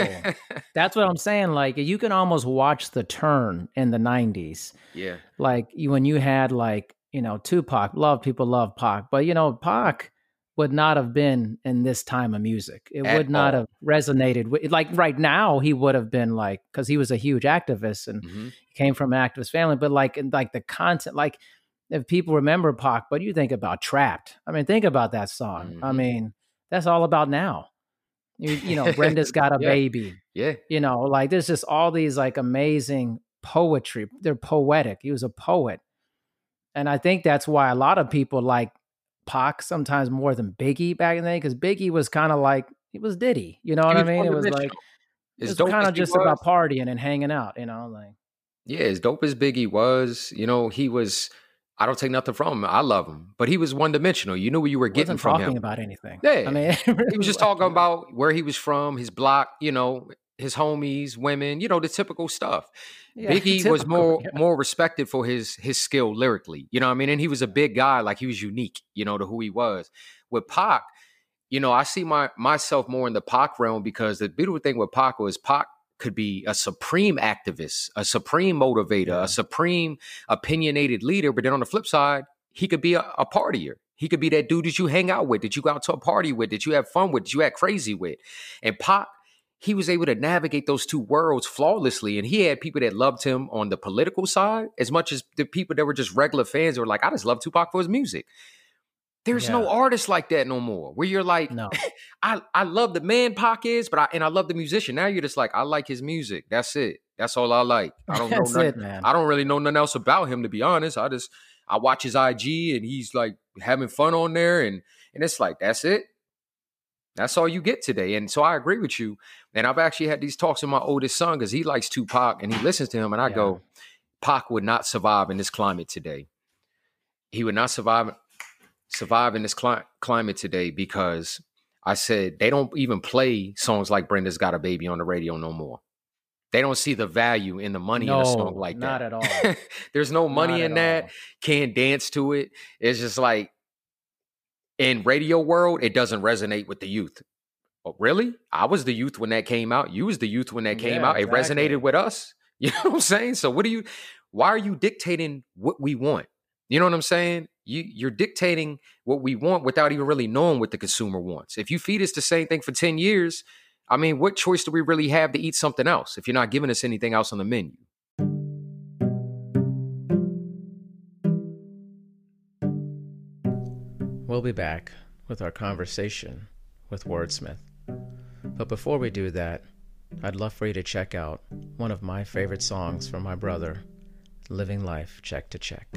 That's what I'm saying. Like you can almost watch the turn in the 90s. yeah. Like when you had like, you know, Tupac, love people love Pac, but you know, Pac would not have been in this time of music. It At would not all. have resonated with like right now he would have been like cuz he was a huge activist and Mhm. came from an activist family, but like in like the content like if people remember Pac, but you think about Trapped. I mean, think about that song. I Mhm. mean, that's all about now. You, you know, Brenda's got a Yeah. baby Yeah. you know like there's just all these like amazing poetry they're poetic he was a poet and i think that's why a lot of people like Pac sometimes more than biggie back in the day because biggie was kind of like it was diddy you know what i mean it was like one-dimensional. it As was dope kind of just about partying and hanging out you know like Yeah, as dope as Biggie was, you know, he was. I don't take nothing from him. I love him, but he was one dimensional. You knew what you were getting wasn't from talking him. about anything Yeah. i mean he was just talking about where he was from, his block, you know, his homies, women, you know, the typical stuff. Yeah, Biggie was more yeah. more respected for his his skill lyrically. You know what I mean? And he was a big guy, like he was unique, you know, to who he was. With Pac, you know, I see my myself more in the Pac realm because the beautiful thing with Pac was Pac could be a supreme activist, a supreme motivator, Yeah. a supreme opinionated leader. But then on the flip side, he could be a, a partier. He could be that dude that you hang out with, that you go out to a party with, that you have fun with, that you act crazy with. And Pac, he was able to navigate those two worlds flawlessly. And he had people that loved him on the political side as much as the people that were just regular fans that were like, I just love Tupac for his music. There's no artist like that no more. Where you're like, no I, I love the man Pac is, but I and I love the musician. Now you're just like, I like his music. That's it. That's all I like. I don't that's know it nothing. man I don't really know nothing else about him to be honest. I just I watch his IG and he's like having fun on there and and it's like that's it. That's all you get today. And so I agree with you. And I've actually had these talks with my oldest son because he likes Tupac and he listens to him and I Yeah. go, Pac would not survive in this climate today. He would not survive survive in this cli- climate today because I said they don't even play songs like Brenda's Got a Baby on the radio no more. They don't see the value in the money in a song like not that. at all. There's no money Not in that. all. Can't dance to it. It's just like in radio world, it doesn't resonate with the youth. Oh, really? I was the youth when that came out. You was the youth when that came Yeah, out. It exactly. resonated with us. You know what I'm saying? So what do you why are you dictating what we want? You know what I'm saying? You you're dictating what we want without even really knowing what the consumer wants. If you feed us the same thing for 10 years, I mean, what choice do we really have to eat something else if you're not giving us anything else on the menu? We'll be back with our conversation with Wordsmith. But before we do that, I'd love for you to check out one of my favorite songs from my brother, Living Life Check to Check.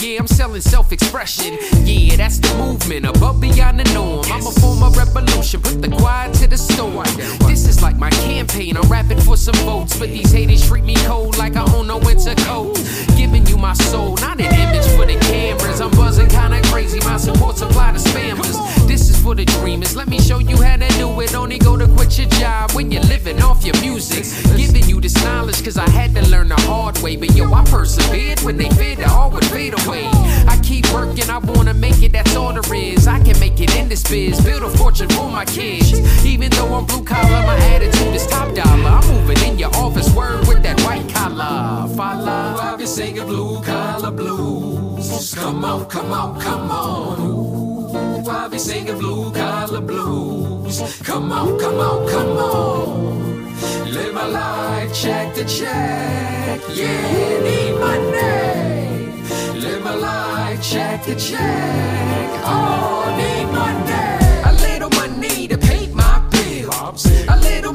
You campaign. I'm rapping for some votes, but these haters treat me cold like I own no winter coat. Giving you my soul, not an image for the cameras. I'm buzzing kinda crazy. My support supply to spammers. This is for the dreamers. Let me show you how to do it. Only go to quit your job when you're living off your music. Giving you this knowledge, cause I had to learn the hard way. But yo, I persevered when they feared it all would fade away. I keep working, I wanna make it, that's all there is. I can make it in this biz, build a fortune for my kids. Even though I'm blue collar, my attitude is top dollar. I'm moving in your office, word with that white collar. Follow, I've been singing blue collar blues. Come on, come on, come on. Ooh, I'll be singing blue collar blues. Come on, come on, come on. Live my life, check the check. Yeah, need money. Live my life, check the check. Oh, need money. A little money to pay my bills. A little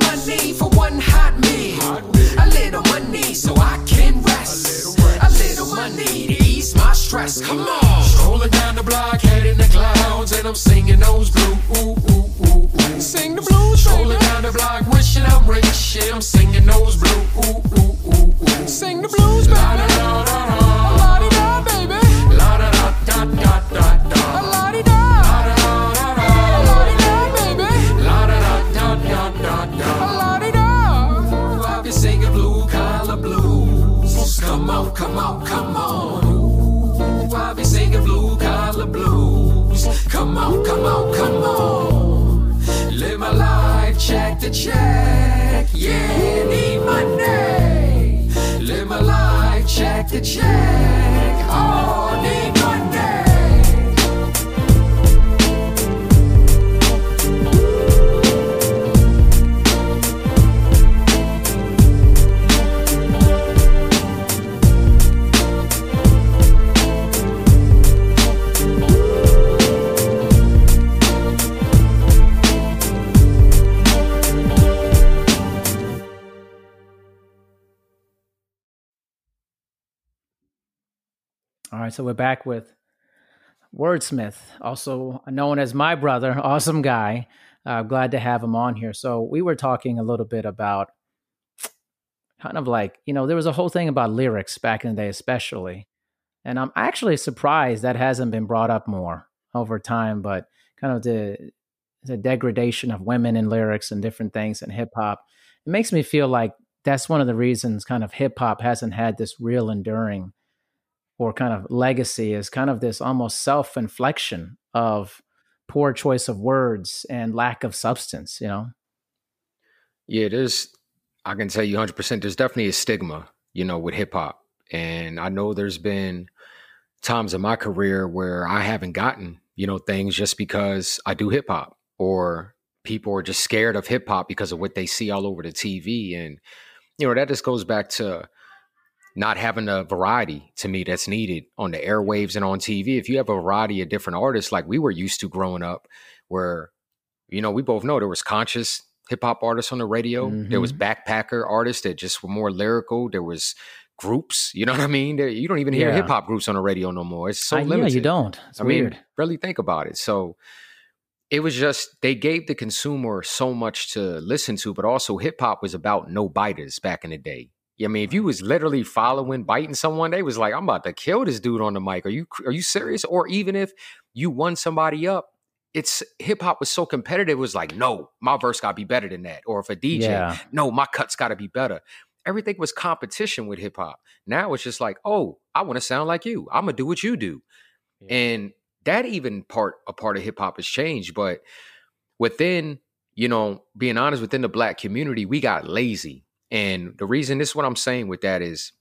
stress. Come on. Strolling down the block, head in the clouds, and I'm singing those blues. Ooh, ooh, ooh, ooh. Sing the blues. Strolling down the block, wishing I'm rich, and I'm singing those blues. Ooh, ooh, ooh, ooh. Sing the blues, baby. La da da. La Come on, come on. Live my life, check the check. Yeah, need money. Live my life, check the check. Oh, right, so we're back with Wordsmith, also known as my brother, awesome guy. Uh, glad to have him on here. So we were talking a little bit about kind of like you know there was a whole thing about lyrics back in the day, especially, and I'm actually surprised that hasn't been brought up more over time. But kind of the the degradation of women in lyrics and different things in hip hop, it makes me feel like that's one of the reasons kind of hip hop hasn't had this real enduring or kind of legacy is kind of this almost self inflection of poor choice of words and lack of substance, you know? Yeah, there's, I can tell you 100%, there's definitely a stigma, you know, with hip hop. And I know there's been times in my career where I haven't gotten, you know, things just because I do hip hop or people are just scared of hip hop because of what they see all over the TV. And, you know, that just goes back to, not having a variety to me that's needed on the airwaves and on TV. If you have a variety of different artists like we were used to growing up, where, you know, we both know there was conscious hip hop artists on the radio, mm-hmm. there was backpacker artists that just were more lyrical, there was groups, you know what I mean? You don't even hear Yeah. hip hop groups on the radio no more. It's so I- yeah, limited. you don't. It's I weird. mean, really think about it. So it was just they gave the consumer so much to listen to, but also hip hop was about no biters back in the day. I mean, if you was literally following, biting someone, they was like, "I'm about to kill this dude on the mic." Are you are you serious? Or even if you won somebody up, it's hip hop was so competitive. It was like, no, my verse got to be better than that. Or if a DJ, Yeah. no, my cuts got to be better. everything was competition with hip hop. Now it's just like, oh, I want to sound like you. I'm gonna do what you do. Yeah. And that even part a part of hip hop has changed. But within, you know, being honest, within the black community, we got lazy. And the reason this is what I'm saying with that is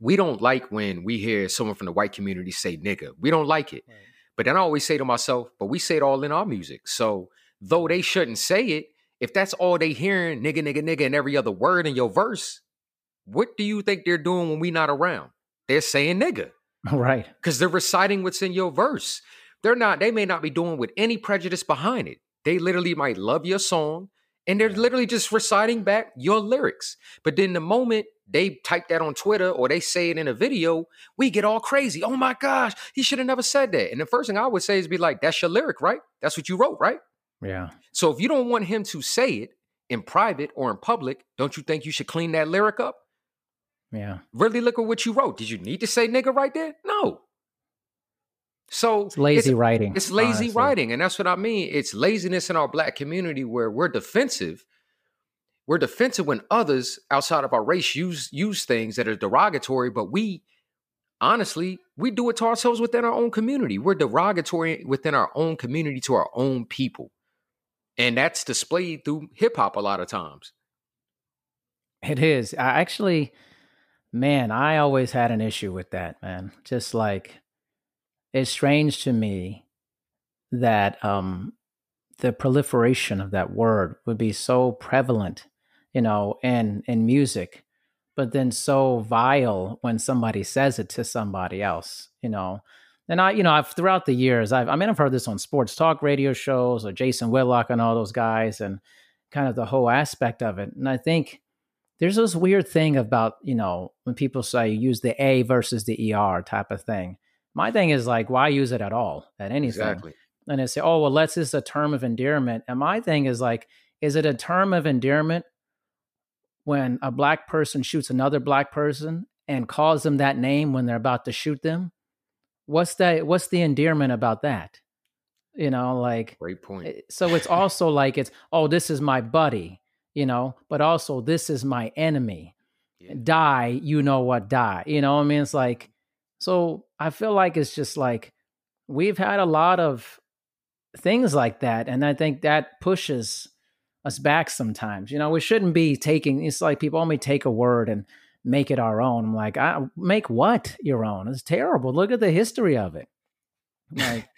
we don't like when we hear someone from the white community say nigga. We don't like it. Right. But then I always say to myself, but we say it all in our music. So though they shouldn't say it, if that's all they hearing, nigga, nigga, nigga, and every other word in your verse, what do you think they're doing when we not around? They're saying nigga. Right. Because they're reciting what's in your verse. They're not, they may not be doing with any prejudice behind it. They literally might love your song and they're literally just reciting back your lyrics. But then the moment they type that on Twitter or they say it in a video, we get all crazy. Oh my gosh, he should have never said that. And the first thing I would say is be like, that's your lyric, right? That's what you wrote, right? Yeah. So if you don't want him to say it in private or in public, don't you think you should clean that lyric up? Yeah. Really look at what you wrote. Did you need to say nigga right there? No. So it's lazy it's, writing. It's lazy honestly. writing. And that's what I mean. It's laziness in our black community where we're defensive we're defensive when others outside of our race use use things that are derogatory, but we honestly we do it to ourselves within our own community. We're derogatory within our own community to our own people. And that's displayed through hip hop a lot of times. It is. I actually man, I always had an issue with that, man. Just like it's strange to me that um the proliferation of that word would be so prevalent you know, and in music, but then so vile when somebody says it to somebody else, you know. And I, you know, I've throughout the years, I've, I mean, I've heard this on sports talk radio shows or Jason Whitlock and all those guys, and kind of the whole aspect of it. And I think there's this weird thing about, you know, when people say use the A versus the ER type of thing. My thing is like, why use it at all at anything? Exactly. And they say, oh, well, let's just a term of endearment. And my thing is like, is it a term of endearment when a black person shoots another black person and calls them that name when they're about to shoot them what's that what's the endearment about that you know like great point eh, so it's also like it's oh this is my buddy you know but also this is my enemy yeah. die you know what die you know i mean it's like so i feel like it's just like we've had a lot of things like that and i think that pushes us back sometimes. You know, we shouldn't be taking. It's like people only take a word and make it our own. I'm like, I make what your own? It's terrible. Look at the history of it. Like,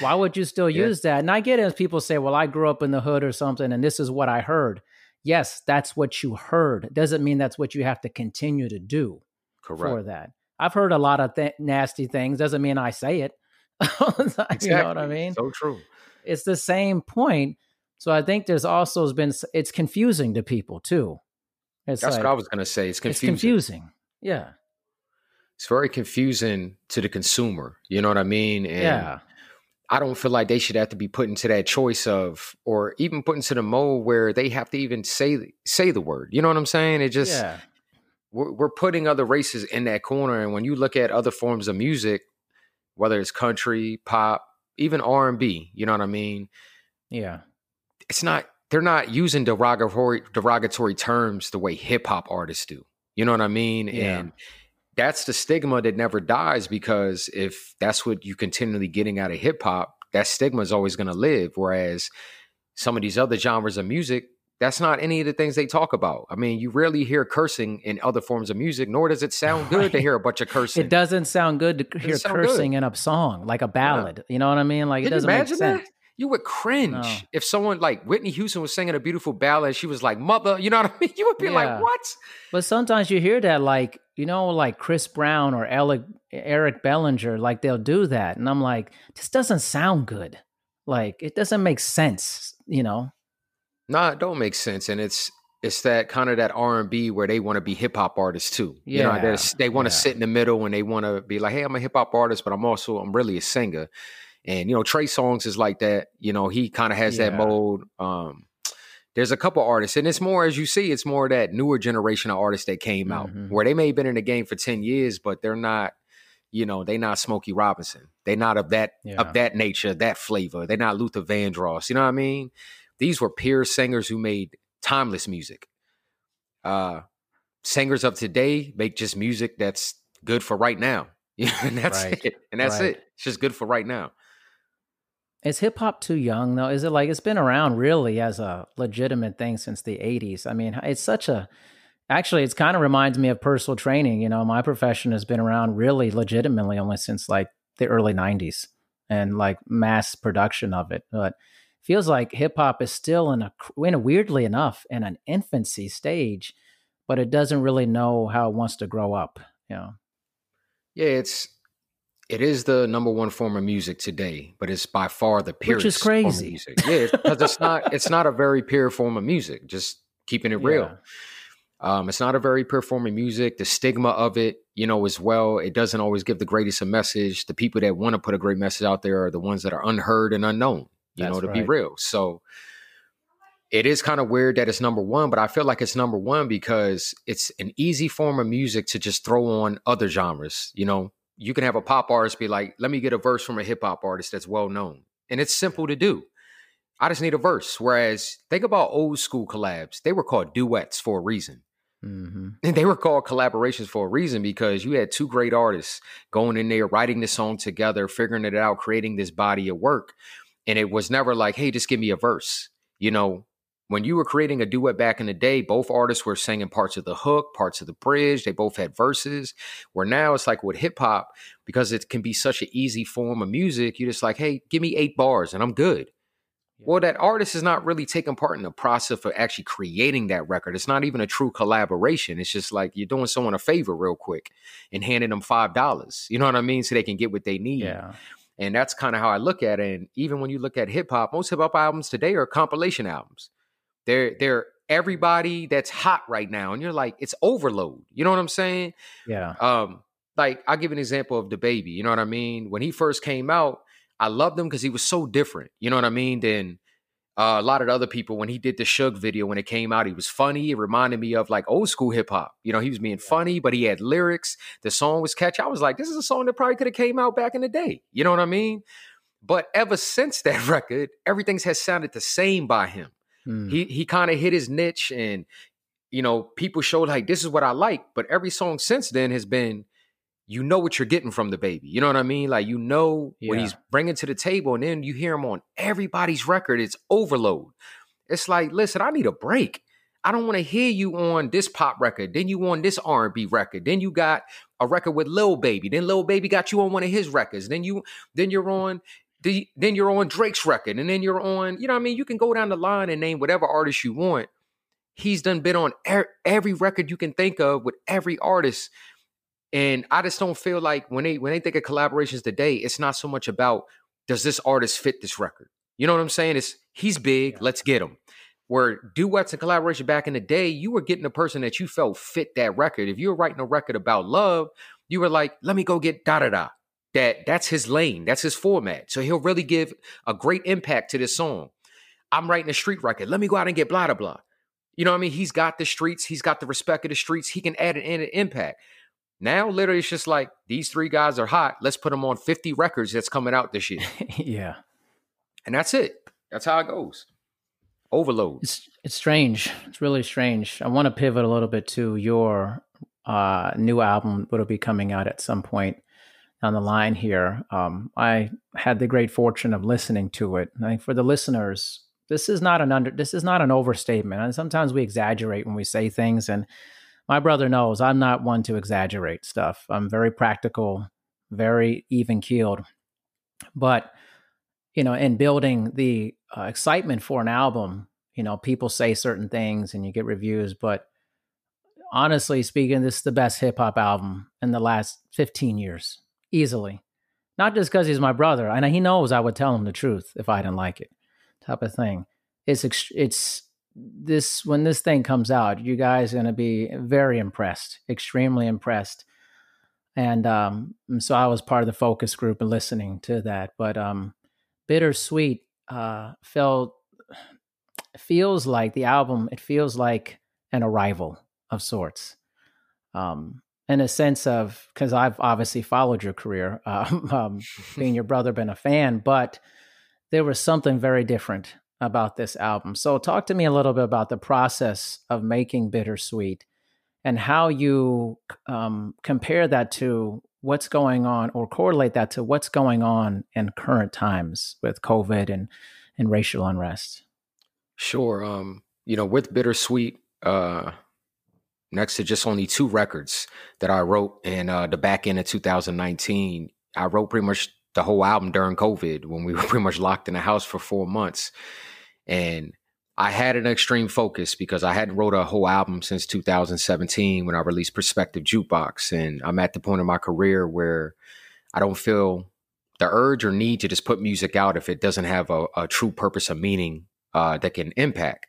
why would you still yeah. use that? And I get it as people say, well, I grew up in the hood or something, and this is what I heard. Yes, that's what you heard. Doesn't mean that's what you have to continue to do Correct. for that. I've heard a lot of th- nasty things. Doesn't mean I say it. exactly. You know what I mean? So true. It's the same point so I think there's also been it's confusing to people too. It's That's like, what I was going to say. It's confusing. It's confusing. Yeah. It's very confusing to the consumer. You know what I mean? And yeah. I don't feel like they should have to be put into that choice of, or even put into the mode where they have to even say say the word. You know what I'm saying? It just yeah. We're, we're putting other races in that corner, and when you look at other forms of music, whether it's country, pop, even R and B, you know what I mean? Yeah it's not they're not using derogatory derogatory terms the way hip hop artists do. You know what I mean? Yeah. And that's the stigma that never dies because if that's what you continually getting out of hip hop, that stigma is always going to live. Whereas some of these other genres of music, that's not any of the things they talk about. I mean, you rarely hear cursing in other forms of music, nor does it sound good right. to hear a bunch of cursing. It doesn't sound good to hear cursing good. in a song, like a ballad. Yeah. You know what I mean? Like Can it doesn't make sense. That? you would cringe no. if someone like Whitney Houston was singing a beautiful ballad. She was like, "Mother," you know what I mean? You would be yeah. like, "What?" But sometimes you hear that, like you know, like Chris Brown or Eric, Eric Bellinger, like they'll do that, and I'm like, this doesn't sound good. Like it doesn't make sense, you know. Nah, it don't make sense, and it's it's that kind of that R and B where they want to be hip hop artists too. Yeah, you know, they want to yeah. sit in the middle and they want to be like, "Hey, I'm a hip hop artist, but I'm also I'm really a singer." And you know, Trey Songz is like that. You know, he kind of has yeah. that mode. Um, there's a couple artists, and it's more as you see, it's more that newer generation of artists that came mm-hmm. out where they may have been in the game for 10 years, but they're not, you know, they not Smokey Robinson. They're not of that yeah. of that nature, that flavor. They're not Luther Vandross. You know what I mean? These were peer singers who made timeless music. Uh singers of today make just music that's good for right now. and that's Right, it. And that's right. it. It's just good for right now. Is hip hop too young though? Is it like it's been around really as a legitimate thing since the 80s? I mean, it's such a actually it's kind of reminds me of personal training, you know, my profession has been around really legitimately only since like the early 90s and like mass production of it. But feels like hip hop is still in a in a weirdly enough in an infancy stage, but it doesn't really know how it wants to grow up, you know. Yeah, it's it is the number one form of music today, but it's by far the Which is purest form of crazy. music. Yeah, because it's not it's not a very pure form of music. Just keeping it real. Yeah. Um, it's not a very pure form of music. The stigma of it, you know, as well, it doesn't always give the greatest a message. The people that want to put a great message out there are the ones that are unheard and unknown, you know, to be real. So it is kind of weird that it's number one, but I feel like it's number one because it's an easy form of music to just throw on other genres. You know, you can have a pop artist be like, let me get a verse from a hip hop artist that's well known. And it's simple to do. I just need a verse. Whereas think about old school collabs. They were called duets for a reason. hmm And they were called collaborations for a reason because you had two great artists going in there, writing the song together, figuring it out, creating this body of work. And it was never like, hey, just give me a verse. You know, when you were creating a duet back in the day, both artists were singing parts of the hook, parts of the bridge. They both had verses. Where now it's like with hip hop, because it can be such an easy form of music, you're just like, hey, give me eight bars and I'm good. Well, that artist is not really taking part in the process of actually creating that record. It's not even a true collaboration. It's just like you're doing someone a favor real quick and handing them five dollars. You know what I mean? So they can get what they need. Yeah. And that's kind of how I look at it. And even when you look at hip hop, most hip hop albums today are compilation albums. They're they're everybody that's hot right now, and you're like, it's overload. You know what I'm saying? Yeah. Um, like I'll give an example of DaBaby. You know what I mean? When he first came out, I loved him because he was so different. You know what I mean? Than uh, a lot of other people. When he did the Suge video, when it came out, he was funny. It reminded me of like old school hip hop. You know, he was being funny, but he had lyrics. The song was catchy. I was like, this is a song that probably could have came out back in the day. You know what I mean? But ever since that record, everything has sounded the same by him Mm. he he kind of hit his niche and you know people showed like this is what i like but every song since then has been you know what you're getting from DaBaby you know what i mean like you know what he's bringing to the table and then you hear him on everybody's record it's overload it's like listen i need a break i don't want to hear you on this pop record then you on this r&b record then you got a record with lil baby then lil baby got you on one of his records then you then you're on the, then you're on Drake's record, and then you're on, you know what I mean? You can go down the line and name whatever artist you want. He's done been on er- every record you can think of with every artist. And I just don't feel like when they when they think of collaborations today, it's not so much about does this artist fit this record? You know what I'm saying? It's he's big, let's get him. Where duets and collaboration back in the day, you were getting a person that you felt fit that record. If you were writing a record about love, you were like, let me go get da da da that that's his lane, that's his format. So he'll really give a great impact to this song. I'm writing a street record. Let me go out and get blah blah blah. You know what I mean? He's got the streets, he's got the respect of the streets, he can add an, an impact. Now, literally, it's just like these three guys are hot. Let's put them on 50 records that's coming out this year. yeah. And that's it. That's how it goes. Overload. It's it's strange. It's really strange. I want to pivot a little bit to your uh, new album that'll be coming out at some point down the line here. Um, I had the great fortune of listening to it. I think for the listeners, this is not an under this is not an overstatement. And sometimes we exaggerate when we say things. And my brother knows I'm not one to exaggerate stuff. I'm very practical, very even keeled. But you know, in building the uh, excitement for an album, you know, people say certain things and you get reviews, but honestly speaking, this is the best hip hop album in the last 15 years, easily. Not just because he's my brother, and he knows I would tell him the truth if I didn't like it, type of thing. It's ex- it's this when this thing comes out, you guys are going to be very impressed, extremely impressed. And um, so I was part of the focus group and listening to that, but um, bittersweet uh felt feels like the album it feels like an arrival of sorts um in a sense of because i've obviously followed your career um, um being your brother been a fan but there was something very different about this album so talk to me a little bit about the process of making bittersweet and how you um, compare that to what's going on or correlate that to what's going on in current times with COVID and, and racial unrest. Sure. Um, you know, with Bittersweet, uh, next to just only two records that I wrote in uh, the back end of 2019, I wrote pretty much the whole album during COVID when we were pretty much locked in the house for four months. And I had an extreme focus because I hadn't wrote a whole album since 2017 when I released Perspective Jukebox. And I'm at the point in my career where I don't feel the urge or need to just put music out if it doesn't have a, a true purpose or meaning uh, that can impact.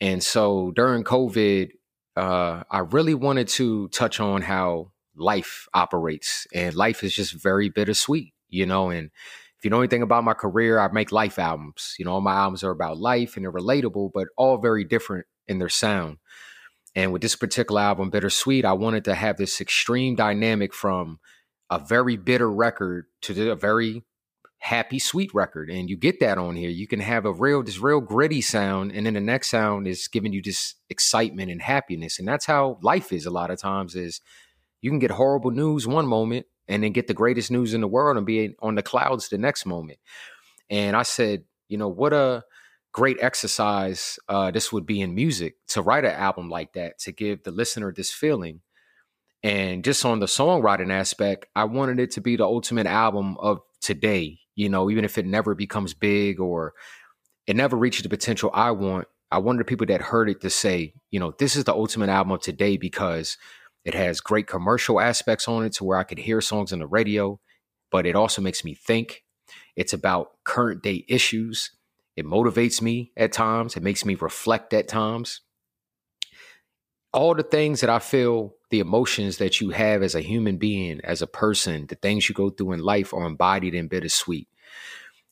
And so during COVID, uh, I really wanted to touch on how life operates. And life is just very bittersweet, you know, and if you know anything about my career, I make life albums. You know, all my albums are about life and they're relatable, but all very different in their sound. And with this particular album, Bittersweet, I wanted to have this extreme dynamic from a very bitter record to a very happy, sweet record. And you get that on here. You can have a real, this real gritty sound, and then the next sound is giving you this excitement and happiness. And that's how life is a lot of times is you can get horrible news one moment and then get the greatest news in the world and be on the clouds the next moment. And I said, you know, what a great exercise uh, this would be in music to write an album like that, to give the listener this feeling. And just on the songwriting aspect, I wanted it to be the ultimate album of today, you know, even if it never becomes big or it never reaches the potential I want. I wanted people that heard it to say, you know, this is the ultimate album of today because it has great commercial aspects on it to where I could hear songs on the radio, but it also makes me think. It's about current day issues. It motivates me at times, it makes me reflect at times. All the things that I feel, the emotions that you have as a human being, as a person, the things you go through in life are embodied in bittersweet.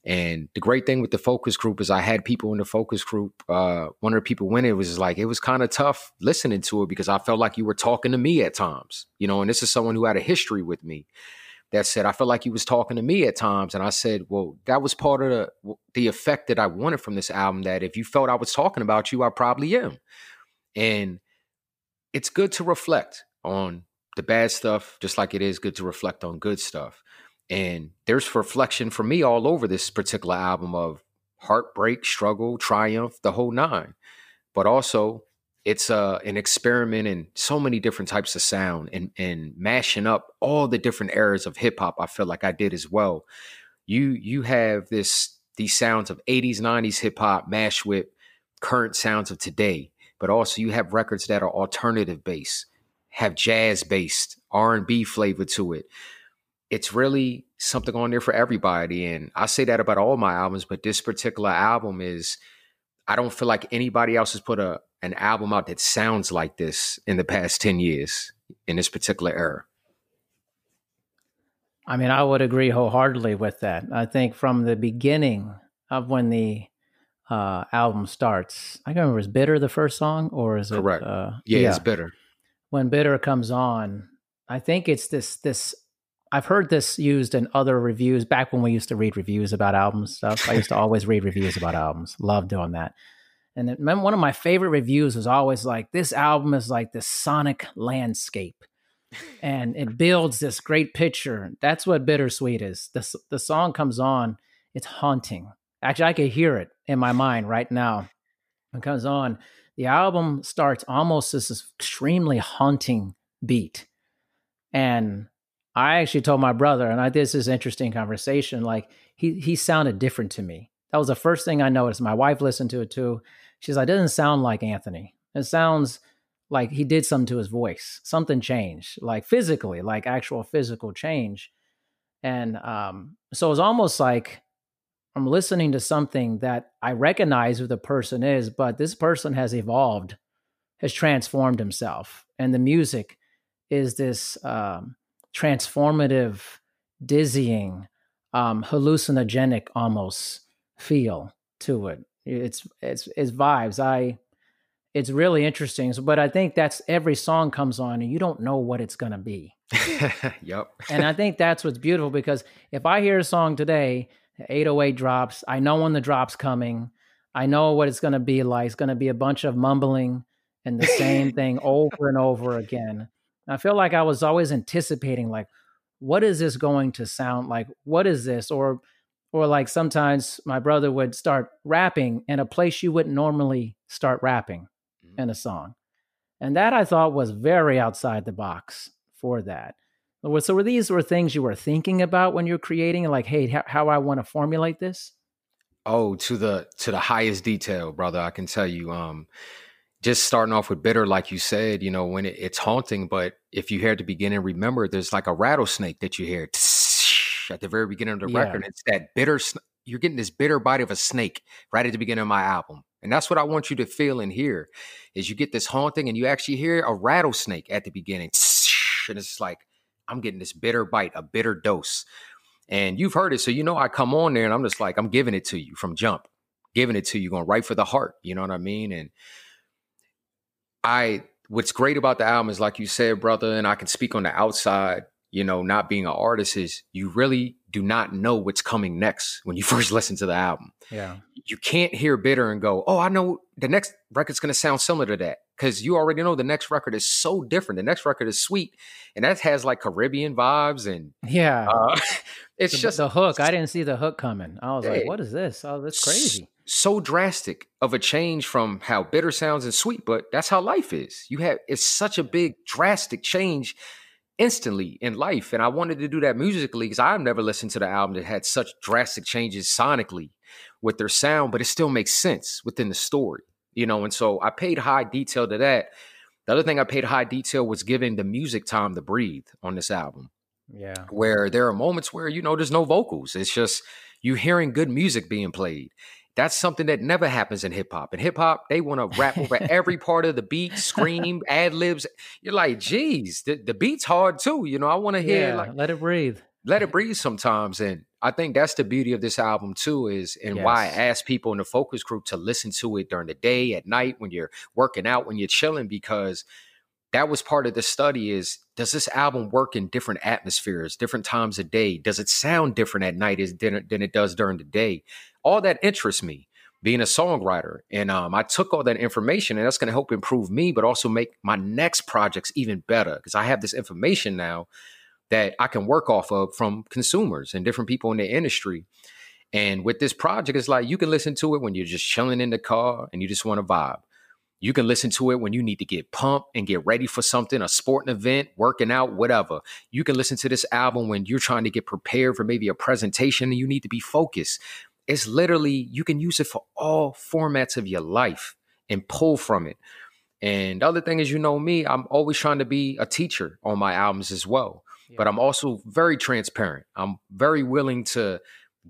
And the great thing with the focus group is I had people in the focus group. Uh, one of the people when it was like, it was kind of tough listening to it because I felt like you were talking to me at times, you know, and this is someone who had a history with me that said, I felt like you was talking to me at times. And I said, well, that was part of the, the effect that I wanted from this album that if you felt I was talking about you, I probably am. And it's good to reflect on the bad stuff, just like it is good to reflect on good stuff. And there's reflection for me all over this particular album of heartbreak, struggle, triumph, the whole nine. But also, it's uh, an experiment in so many different types of sound and, and mashing up all the different eras of hip hop. I feel like I did as well. You you have this these sounds of 80s, 90s hip hop mashed with current sounds of today, but also you have records that are alternative based, have jazz based, R&B flavor to it it's really something on there for everybody. And I say that about all my albums, but this particular album is I don't feel like anybody else has put a an album out that sounds like this in the past 10 years in this particular era. I mean, I would agree wholeheartedly with that. I think from the beginning of when the uh, album starts, I can't remember is "Bitter" the first song, or is it? Correct. Uh, yeah, yeah, it's "Bitter." When "Bitter" comes on, I think it's this this I've heard this used in other reviews back when we used to read reviews about albums stuff. I used to always read reviews about albums. Love doing that. And one of my favorite reviews was always like, "This album is like the sonic landscape, and it builds this great picture." That's what bittersweet is. The the song comes on, it's haunting. Actually, I can hear it in my mind right now. It comes on. The album starts almost this extremely haunting beat, and I actually told my brother, and I did this interesting conversation. Like he he sounded different to me. That was the first thing I noticed. My wife listened to it too. She's like, it doesn't sound like Anthony. It sounds like he did something to his voice. Something changed, like physically, like actual physical change. And um, so it's almost like I'm listening to something that I recognize who the person is, but this person has evolved, has transformed himself, and the music is this. Um, transformative, dizzying, um, hallucinogenic almost feel to it. It's it's it's vibes. I it's really interesting. But I think that's every song comes on and you don't know what it's gonna be. yep. and I think that's what's beautiful because if I hear a song today, 808 drops, I know when the drop's coming. I know what it's gonna be like. It's gonna be a bunch of mumbling and the same thing over and over again. I feel like I was always anticipating, like, what is this going to sound like? What is this? Or, or like sometimes my brother would start rapping in a place you wouldn't normally start rapping Mm-hmm. in a song, and that I thought was very outside the box for that. So were these were things you were thinking about when you're creating, like, hey, how, how I want to formulate this? Oh, to the to the highest detail, brother. I can tell you. Um, just starting off with bitter, like you said, you know, when it, it's haunting. But if you hear at the beginning, remember, there's like a rattlesnake that you hear at the very beginning of the Yeah. record. It's that bitter. You're getting this bitter bite of a snake right at the beginning of my album, and that's what I want you to feel and hear. Is you get this haunting, and you actually hear a rattlesnake at the beginning, and it's like I'm getting this bitter bite, a bitter dose. And you've heard it, so you know I come on there and I'm just like, I'm giving it to you from jump, giving it to you, going right for the heart. You know what I mean? And I, what's great about the album is, like you said, brother, and I can speak on the outside, you know, not being an artist, is you really do not know what's coming next when you first listen to the album. Yeah. You can't hear bitter and go, oh, I know the next record's going to sound similar to that because you already know the next record is so different. The next record is sweet and that has like Caribbean vibes and Yeah. uh, it's the, just the hook. I didn't see the hook coming. I was like, what is this? Oh, that's crazy. So drastic of a change from how bitter sounds and sweet, but that's how life is. You have it's such a big drastic change instantly in life, and I wanted to do that musically because I've never listened to the album that had such drastic changes sonically with their sound, but it still makes sense within the story, you know. And so I paid high detail to that. The other thing I paid high detail was giving the music time to breathe on this album Yeah. where there are moments where you know there's no vocals. It's just you hearing good music being played. That's something that never happens in hip hop. In hip hop, they want to rap over every part of the beat, scream, ad libs. You're like, geez, the, the beat's hard too. You know, I want to hear Yeah. like let it breathe. let it breathe sometimes. And I think that's the beauty of this album too, is and why I Yes. ask people in the focus group to listen to it during the day, at night, when you're working out, when you're chilling, because that was part of the study is does this album work in different atmospheres, different times of day? Does it sound different at night than, it- than it does during the day? All that interests me being a songwriter. And um, I took all that information and that's going to help improve me, but also make my next projects even better because I have this information now that I can work off of from consumers and different people in the industry. And with this project, it's like you can listen to it when you're just chilling in the car and you just want to vibe. You can listen to it when you need to get pumped and get ready for something, a sporting event, working out, whatever. You can listen to this album when you're trying to get prepared for maybe a presentation and you need to be focused. It's literally, you can use it for all formats of your life and pull from it. And the other thing is, you know me, I'm always trying to be a teacher on my albums as well. But I'm also very transparent. I'm very willing to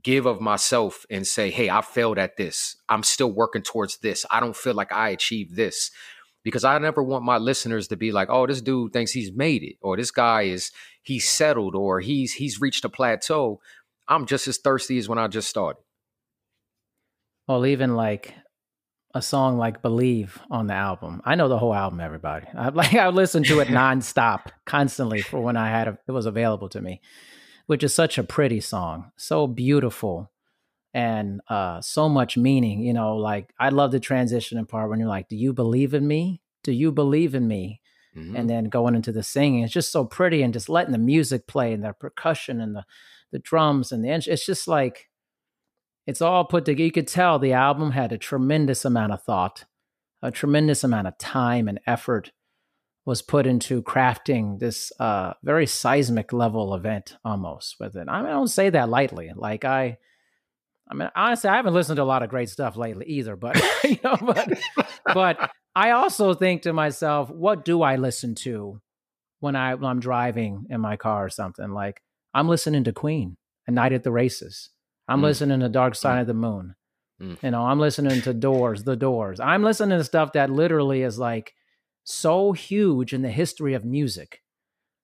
give of myself and say, hey, I failed at this. I'm still working towards this. I don't feel like I achieved this. Because I never want my listeners to be like, oh, this dude thinks he's made it, or this guy is he's settled, or he's he's reached a plateau. I'm just as thirsty as when I just started. Well, even like a song like "Believe" on the album. I know the whole album. Everybody, I like I listened to it nonstop, constantly for when I had a, it was available to me, which is such a pretty song, so beautiful, and uh, so much meaning. You know, like I love the transition in part when you're like, "Do you believe in me? Do you believe in me?" Mhm. and then going into the singing. It's just so pretty, and just letting the music play and the percussion and the the drums and the it's just like it's all put together. You could tell the album had a tremendous amount of thought, a tremendous amount of time and effort was put into crafting this uh, very seismic level event almost with it. I, mean, I don't say that lightly. Like I, I mean, honestly, I haven't listened to a lot of great stuff lately either. But you know, but but I also think to myself, what do I listen to when I when I'm driving in my car or something? Like I'm listening to Queen, A Night at the Races. I'm Mm. listening to Dark Side of the Moon. Mm. You know, I'm listening to Doors, The Doors. I'm listening to stuff that literally is like so huge in the history of music.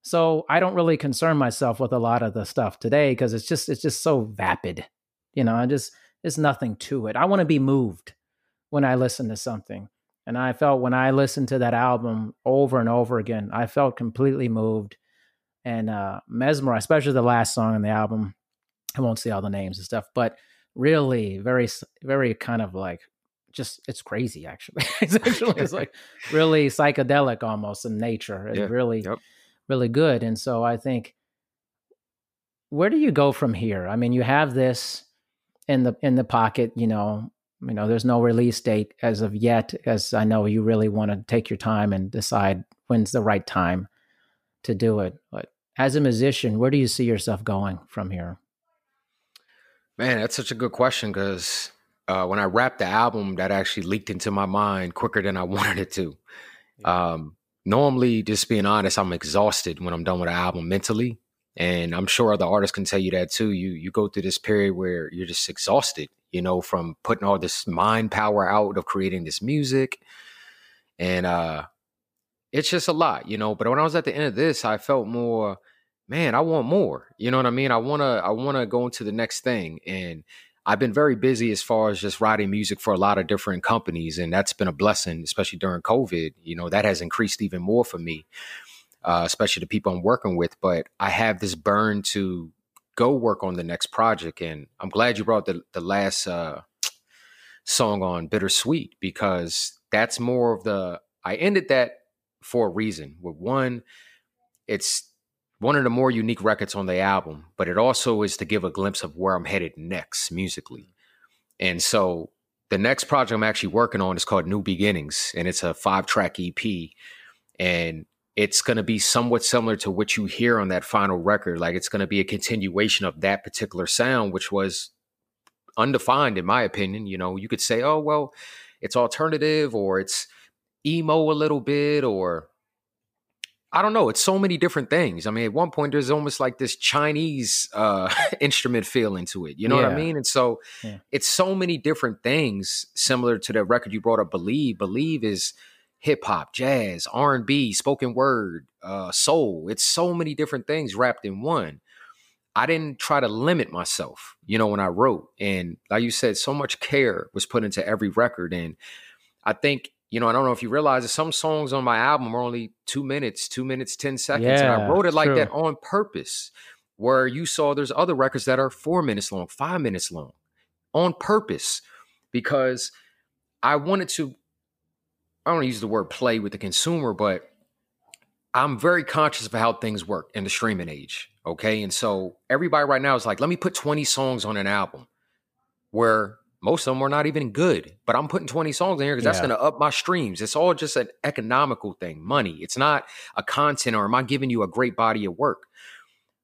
So I don't really concern myself with a lot of the stuff today because it's just it's just so vapid. You know, I just there's nothing to it. I want to be moved when I listen to something. And I felt when I listened to that album over and over again, I felt completely moved and uh mesmerized, especially the last song on the album. I won't say all the names and stuff, but really very, very kind of like just it's crazy actually. it's actually it's like really psychedelic almost in nature. It's Yeah, really yep. really good. And so I think where do you go from here? I mean, you have this in the in the pocket, you know, you know, there's no release date as of yet, as I know you really want to take your time and decide when's the right time to do it. But as a musician, where do you see yourself going from here? Man, that's such a good question because uh, when I wrapped the album, that actually leaked into my mind quicker than I wanted it to. Um, normally, just being honest, I'm exhausted when I'm done with an album mentally, and I'm sure other artists can tell you that too. You you go through this period where you're just exhausted, you know, from putting all this mind power out of creating this music, and uh, it's just a lot, you know. But when I was at the end of this, I felt more man, I want more. You know what I mean? I want to I want to go into the next thing and I've been very busy as far as just writing music for a lot of different companies and that's been a blessing especially during COVID. You know, that has increased even more for me. Uh, especially the people I'm working with, but I have this burn to go work on the next project and I'm glad you brought the the last uh song on Bittersweet because that's more of the I ended that for a reason. With one, it's one of the more unique records on the album, but it also is to give a glimpse of where I'm headed next musically. And so the next project I'm actually working on is called New Beginnings, and it's a five track EP. And it's going to be somewhat similar to what you hear on that final record. Like it's going to be a continuation of that particular sound, which was undefined, in my opinion. You know, you could say, oh, well, it's alternative or it's emo a little bit or I don't know. It's so many different things. I mean, at one point, there's almost like this Chinese uh, instrument feel into it. You know what I mean? And so Yeah. it's so many different things similar to the record you brought up, Believe. Believe is hip hop, jazz, R&B, spoken word, uh, soul. It's so many different things wrapped in one. I didn't try to limit myself, you know, when I wrote. And like you said, so much care was put into every record. And I think, you know, I don't know if you realize that some songs on my album are only two minutes, two minutes, 10 seconds. and I wrote it like true. that on purpose, where you saw there's other records that are four minutes long, five minutes long, on purpose, because I wanted to, I don't want to use the word play with the consumer, but I'm very conscious of how things work in the streaming age. Okay. And so everybody right now is like, let me put 20 songs on an album where most of them are not even good, but I'm putting 20 songs in here because that's Yeah. going to up my streams. It's all just an economical thing, money. It's not a content or am I giving you a great body of work?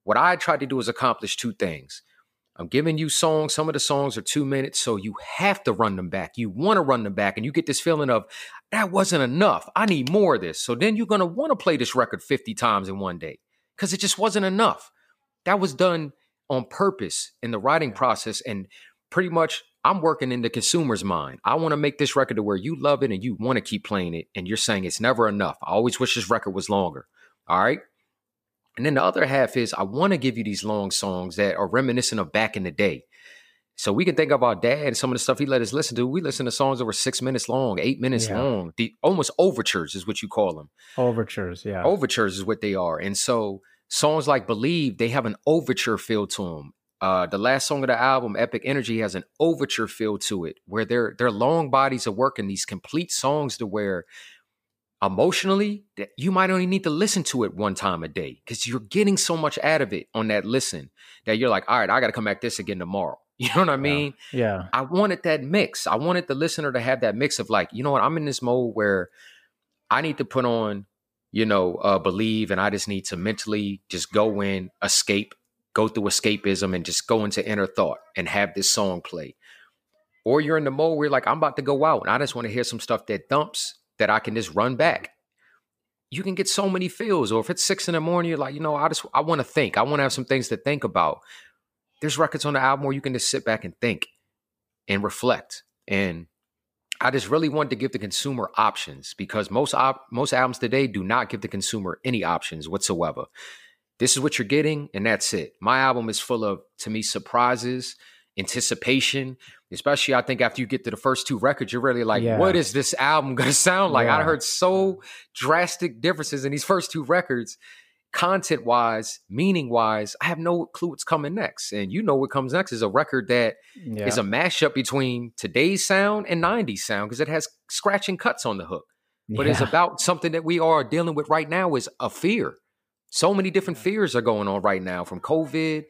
What I tried to do is accomplish two things. I'm giving you songs. Some of the songs are two minutes, so you have to run them back. You want to run them back, and you get this feeling of that wasn't enough. I need more of this. So then you're going to want to play this record 50 times in one day because it just wasn't enough. That was done on purpose in the writing process. And pretty much, I'm working in the consumer's mind. I want to make this record to where you love it and you want to keep playing it. And you're saying it's never enough. I always wish this record was longer. All right. And then the other half is I want to give you these long songs that are reminiscent of back in the day. So we can think of our dad and some of the stuff he let us listen to. We listen to songs that were six minutes long, eight minutes Yeah. long. The almost overtures is what you call them. Overtures, yeah. Overtures is what they are. And so songs like Believe, they have an overture feel to them. Uh, the last song of the album, Epic Energy, has an overture feel to it, where they're they're long bodies of work and these complete songs to where emotionally that you might only need to listen to it one time a day because you're getting so much out of it on that listen that you're like, all right, I got to come back this again tomorrow. You know what I mean? yeah. I wanted that mix. I wanted the listener to have that mix of like, you know what, I'm in this mode where I need to put on, you know, uh, believe, and I just need to mentally just go in, escape, go through escapism, and just go into inner thought and have this song play. Or you're in the mode where you're like, I'm about to go out, and I just want to hear some stuff that dumps that I can just run back. You can get so many feels. Or if it's six in the morning, you're like, you know, I just I want to think. I want to have some things to think about. There's records on the album where you can just sit back and think and reflect. And I just really wanted to give the consumer options because most op- most albums today do not give the consumer any options whatsoever. This is what you're getting, and that's it. My album is full of, to me, surprises, anticipation. Especially, I think after you get to the first two records, you're really like, Yeah. "What is this album to sound like?" I heard so drastic differences in these first two records. content wise, meaning wise, I have no clue what's coming next. And you know what comes next is a record that Yeah. is a mashup between today's sound and 90s sound because it has scratching cuts on the hook. But it's about something that we are dealing with right now is a fear. So many different fears are going on right now from COVID,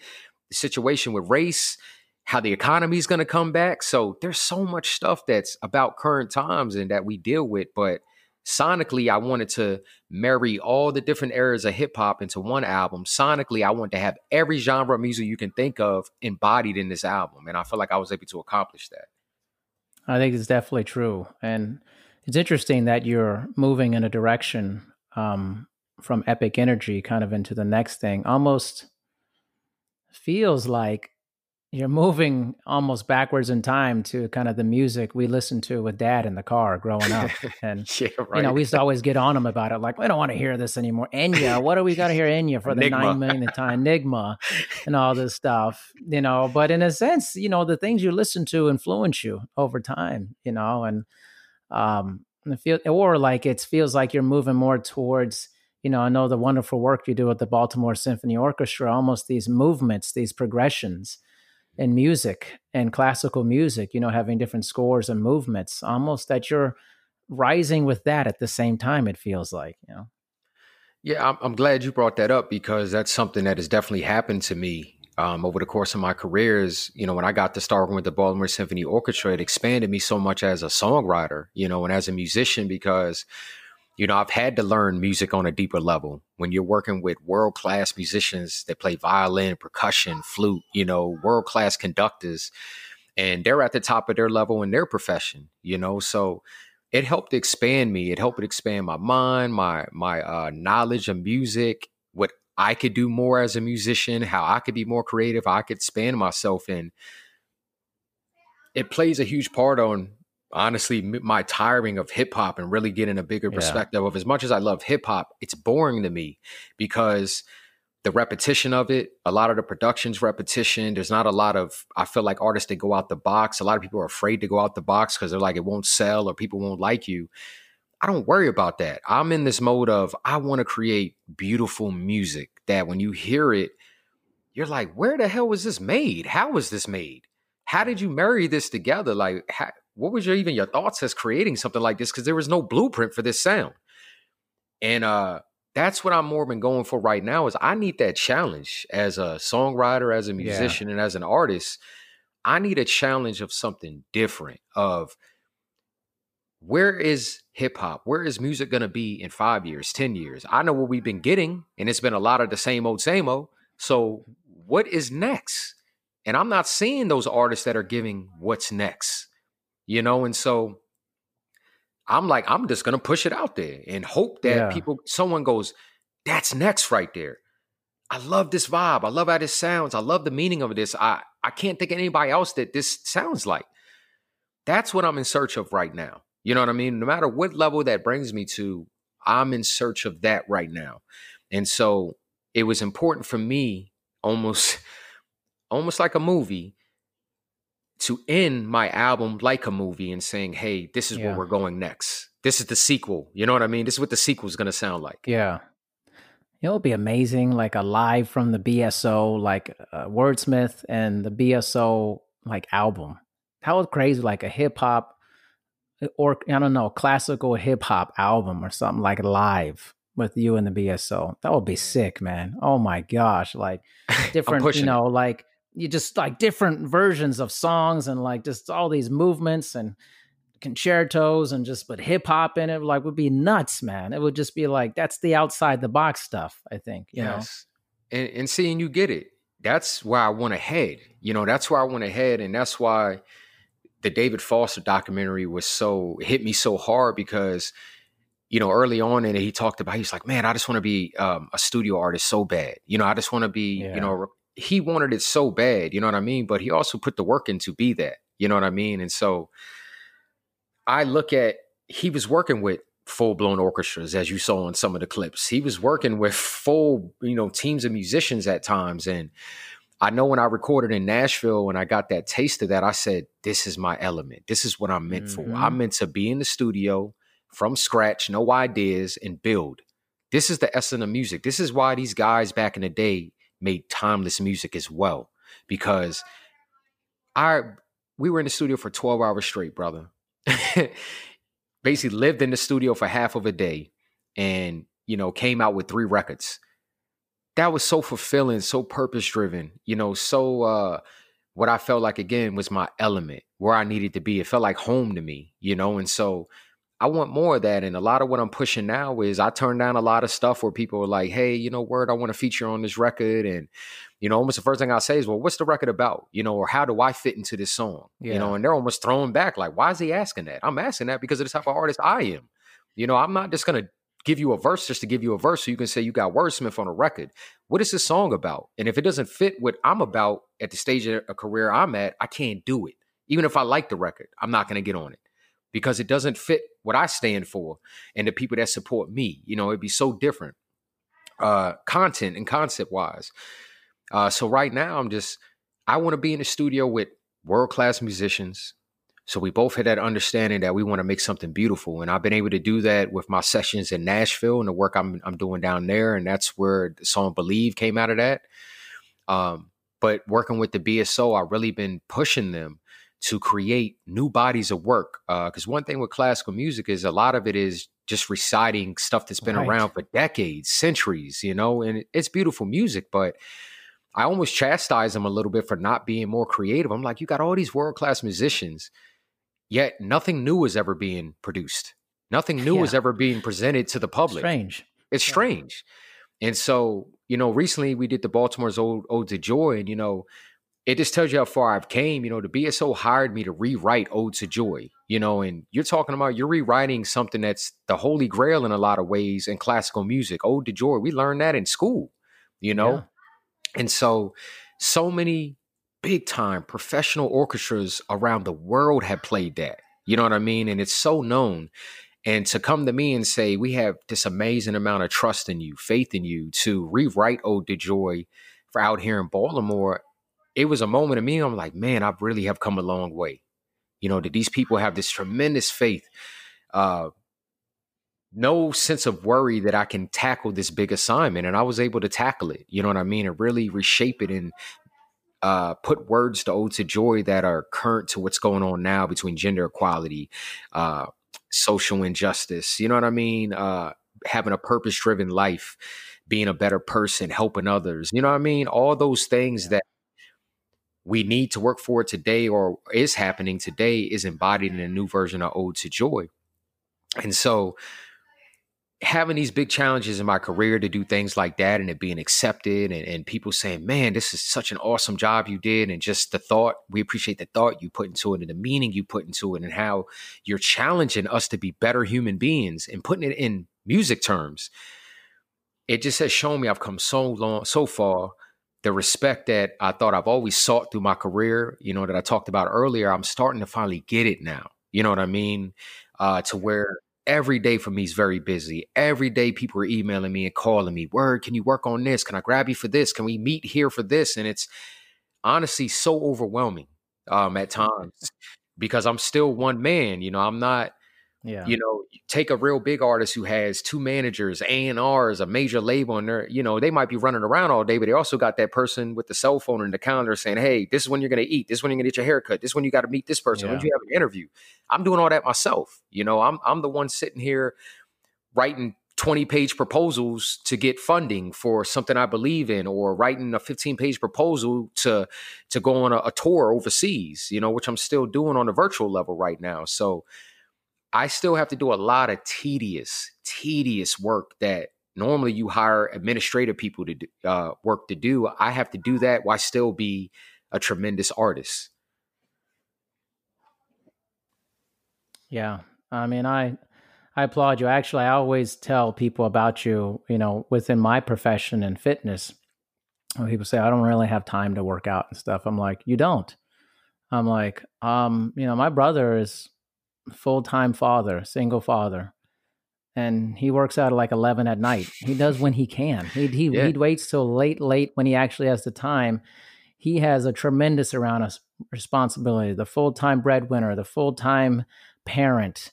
the situation with race, how the economy is going to come back. So there's so much stuff that's about current times and that we deal with. But sonically, I wanted to marry all the different eras of hip hop into one album. Sonically, I wanted to have every genre of music you can think of embodied in this album. And I feel like I was able to accomplish that. I think it's definitely true. And it's interesting that you're moving in a direction um, from epic energy kind of into the next thing. Almost feels like you're moving almost backwards in time to kind of the music we listened to with dad in the car growing up. And yeah, you know, we used to always get on him about it. Like, we don't want to hear this anymore. Enya, what do we got to hear Enya for the nine millionth time? Enigma and all this stuff, you know. But in a sense, you know, the things you listen to influence you over time, you know, and um, and it feel or like it feels like you're moving more towards, you know, I know the wonderful work you do with the Baltimore Symphony Orchestra, almost these movements, these progressions in music and classical music, you know, having different scores and movements, almost that you're rising with that at the same time, it feels like, you know. Yeah, I'm, I'm glad you brought that up because that's something that has definitely happened to me um, over the course of my career. Is you know when I got to start working with the Baltimore Symphony Orchestra, it expanded me so much as a songwriter, you know, and as a musician because you know I've had to learn music on a deeper level. When you're working with world class musicians that play violin, percussion, flute, you know, world class conductors, and they're at the top of their level in their profession, you know, so it helped expand me. It helped expand my mind, my my uh, knowledge of music, what I could do more as a musician, how I could be more creative, I could expand myself in. It plays a huge part on honestly my tiring of hip hop and really getting a bigger Yeah. perspective of as much as I love hip hop, it's boring to me because the repetition of it, a lot of the production's repetition. There's not a lot of, I feel like artists that go out the box. A lot of people are afraid to go out the box because they're like, it won't sell or people won't like you. I don't worry about that. I'm in this mode of, I want to create beautiful music that when you hear it, you're like, where the hell was this made? How was this made? How did you marry this together? Like, how, what was your even your thoughts as creating something like this? Because there was no blueprint for this sound. And uh that's what I'm more been going for right now is I need that challenge as a songwriter, as a musician, and as an artist. I need a challenge of something different. Of where is hip hop? Where is music gonna be in five years, ten years? I know what we've been getting, and it's been a lot of the same old, same old. So what is next? And I'm not seeing those artists that are giving what's next, you know. And so I'm like, I'm just gonna push it out there and hope that Yeah. people, someone goes, that's next right there. I love this vibe. I love how this sounds. I love the meaning of this. I I can't think of anybody else that this sounds like. That's what I'm in search of right now. You know what I mean? No matter what level that brings me to, I'm in search of that right now. And so it was important for me almost almost like a movie to end my album like a movie and saying, "Hey, this is Yeah. where we're going next. This is the sequel." You know what I mean? This is what the sequel is going to sound like. Yeah. It'll be amazing, like a live from the BSO, like uh, Wordsmith and the BSO like album. How crazy, like a hip hop or I don't know, classical hip hop album or something like live with you and the BSO. That would be sick, man. Oh my gosh, like different, you it. know, like you just like different versions of songs and like just all these movements and concertos and just put hip hop in it like would be nuts man it would just be like that's the outside the box stuff i think you know yes. And, and seeing you get it, that's where I went ahead. You know, that's where I went ahead. And that's why the David Foster documentary was so, hit me so hard because, you know, early on and he talked about, he's like, man, I just want to be um, a studio artist so bad. You know, I just want to be, Yeah. you know, he wanted it so bad, you know what I mean? But he also put the work in to be that, you know what I mean? And so I look at, he was working with full blown orchestras, as you saw in some of the clips. He was working with full, you know, teams of musicians at times. And I know when I recorded in Nashville, when I got that taste of that, I said, this is my element. This is what I'm meant for. Mhm. I'm meant to be in the studio from scratch, no ideas, and build. This is the essence of music. This is why these guys back in the day made timeless music as well. Because I we were in the studio for 12 hours straight, brother. Basically lived in the studio for half of a day and, you know, came out with three records. That was so fulfilling, so purpose driven, you know, so uh what I felt like again was my element, where I needed to be. It felt like home to me, you know, and so I want more of that. And a lot of what I'm pushing now is I turn down a lot of stuff where people are like, hey, you know, word, I want to feature on this record. And, you know, almost the first thing I say is, well, what's the record about? You know, or how do I fit into this song? Yeah. You know, and they're almost thrown back, like, why is he asking that? I'm asking that because of the type of artist I am. You know, I'm not just going to give you a verse just to give you a verse so you can say you got wordsmith on a record. What is this song about? And if it doesn't fit what I'm about at the stage of a career I'm at, I can't do it. Even if I like the record, I'm not going to get on it because it doesn't fit what I stand for and the people that support me. You know, it'd be so different, uh, content and concept wise. Uh, so right now, I'm just I want to be in the studio with world class musicians. So we both had that understanding that we want to make something beautiful, and I've been able to do that with my sessions in Nashville and the work I'm I'm doing down there, and that's where the song "Believe" came out of that. Um, but working with the BSO, I've really been pushing them to create new bodies of work. Because uh, one thing with classical music is a lot of it is just reciting stuff that's been right. around for decades, centuries, you know, and it's beautiful music, but I almost chastise them a little bit for not being more creative. I'm like, you got all these world class musicians, yet nothing new is ever being produced. Nothing new yeah. is ever being presented to the public. Strange. It's yeah. strange. And so, you know, recently we did the Baltimore's Old Ode to Joy, and, you know, it just tells you how far I've came. You know, the BSO hired me to rewrite Ode to Joy, you know, and you're talking about you're rewriting something that's the holy grail in a lot of ways in classical music. Ode to Joy. We learned that in school, you know? Yeah. And so, so many big time professional orchestras around the world have played that. You know what I mean? And it's so known. And to come to me and say, we have this amazing amount of trust in you, faith in you to rewrite Ode to Joy for out here in Baltimore it was a moment of me. I'm like, man, I really have come a long way. You know, that these people have this tremendous faith, uh, no sense of worry that I can tackle this big assignment. And I was able to tackle it, you know what I mean? And really reshape it and uh, put words to ode to joy that are current to what's going on now between gender equality, uh, social injustice, you know what I mean? Uh, having a purpose driven life, being a better person, helping others, you know what I mean? All those things that we need to work for today or is happening today is embodied in a new version of Ode to Joy. And so having these big challenges in my career to do things like that and it being accepted and, and people saying, man, this is such an awesome job you did. And just the thought, we appreciate the thought you put into it and the meaning you put into it and how you're challenging us to be better human beings and putting it in music terms. It just has shown me I've come so long, so far the respect that I thought I've always sought through my career, you know, that I talked about earlier, I'm starting to finally get it now. You know what I mean? Uh, to where every day for me is very busy. Every day people are emailing me and calling me, Word, can you work on this? Can I grab you for this? Can we meet here for this? And it's honestly so overwhelming um, at times because I'm still one man. You know, I'm not yeah. You know, take a real big artist who has two managers, A and R's, a major label, and they're, you know, they might be running around all day, but they also got that person with the cell phone and the calendar saying, Hey, this is when you're gonna eat, this is when you're gonna get your haircut, this is when you gotta meet this person, yeah. when you have an interview. I'm doing all that myself. You know, I'm I'm the one sitting here writing 20 page proposals to get funding for something I believe in or writing a 15 page proposal to to go on a, a tour overseas, you know, which I'm still doing on a virtual level right now. So I still have to do a lot of tedious, tedious work that normally you hire administrative people to do, uh, work to do. I have to do that while still be a tremendous artist. Yeah, I mean, I I applaud you. Actually, I always tell people about you. You know, within my profession and fitness, when people say I don't really have time to work out and stuff, I'm like, you don't. I'm like, um, you know, my brother is full time father, single father, and he works out at like eleven at night. He does when he can. He he yeah. he waits till late late when he actually has the time. He has a tremendous amount of responsibility. The full time breadwinner, the full time parent,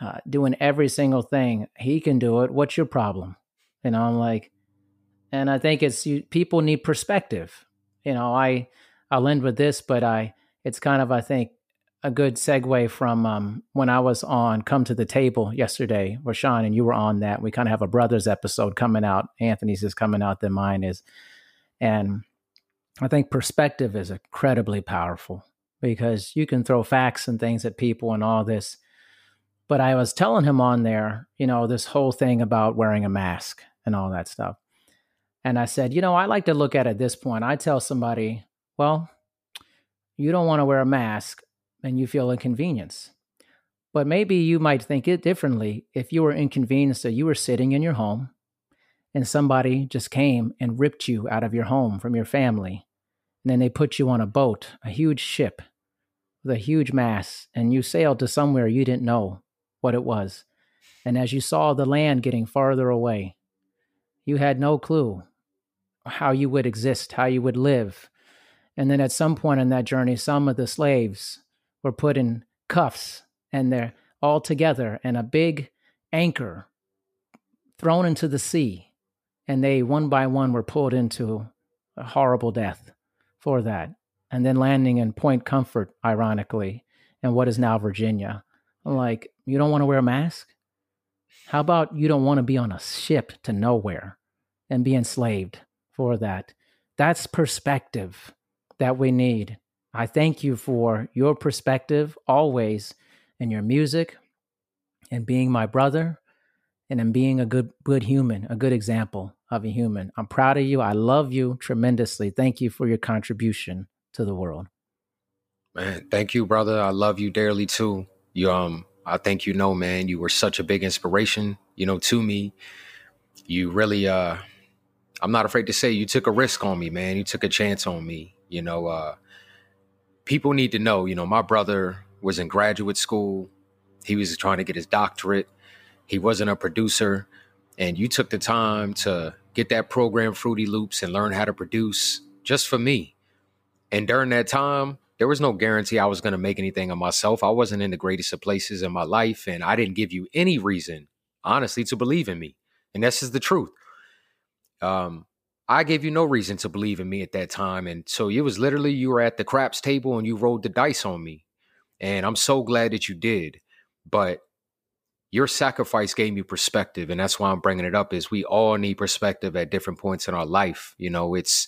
uh, doing every single thing. He can do it. What's your problem? You know, I'm like, and I think it's you, people need perspective. You know, I I'll end with this, but I it's kind of I think a good segue from um, when I was on Come to the Table yesterday, where Sean and you were on that. We kind of have a brothers episode coming out. Anthony's is coming out than mine is, and I think perspective is incredibly powerful because you can throw facts and things at people and all this. But I was telling him on there, you know, this whole thing about wearing a mask and all that stuff. And I said, you know, I like to look at it at this point. I tell somebody, well, you don't want to wear a mask and you feel inconvenience. But maybe you might think it differently if you were inconvenienced that you were sitting in your home and somebody just came and ripped you out of your home from your family. And then they put you on a boat, a huge ship with a huge mass, and you sailed to somewhere you didn't know what it was. And as you saw the land getting farther away, you had no clue how you would exist, how you would live. And then at some point in that journey, some of the slaves were put in cuffs and they're all together and a big anchor thrown into the sea. And they, one by one, were pulled into a horrible death for that. And then landing in Point Comfort, ironically, and what is now Virginia. Like, you don't want to wear a mask? How about you don't want to be on a ship to nowhere and be enslaved for that? That's perspective that we need I thank you for your perspective always in your music and being my brother and in being a good good human, a good example of a human. I'm proud of you. I love you tremendously. Thank you for your contribution to the world. Man, thank you, brother. I love you dearly too. You um I think you know, man, you were such a big inspiration, you know, to me. You really uh I'm not afraid to say you took a risk on me, man. You took a chance on me. You know, uh people need to know, you know, my brother was in graduate school. He was trying to get his doctorate. He wasn't a producer. And you took the time to get that program, Fruity Loops, and learn how to produce just for me. And during that time, there was no guarantee I was going to make anything of myself. I wasn't in the greatest of places in my life, and I didn't give you any reason, honestly, to believe in me. And this is the truth. Um, I gave you no reason to believe in me at that time. And so it was literally you were at the craps table and you rolled the dice on me. And I'm so glad that you did. But your sacrifice gave me perspective. And that's why I'm bringing it up is we all need perspective at different points in our life. You know, it's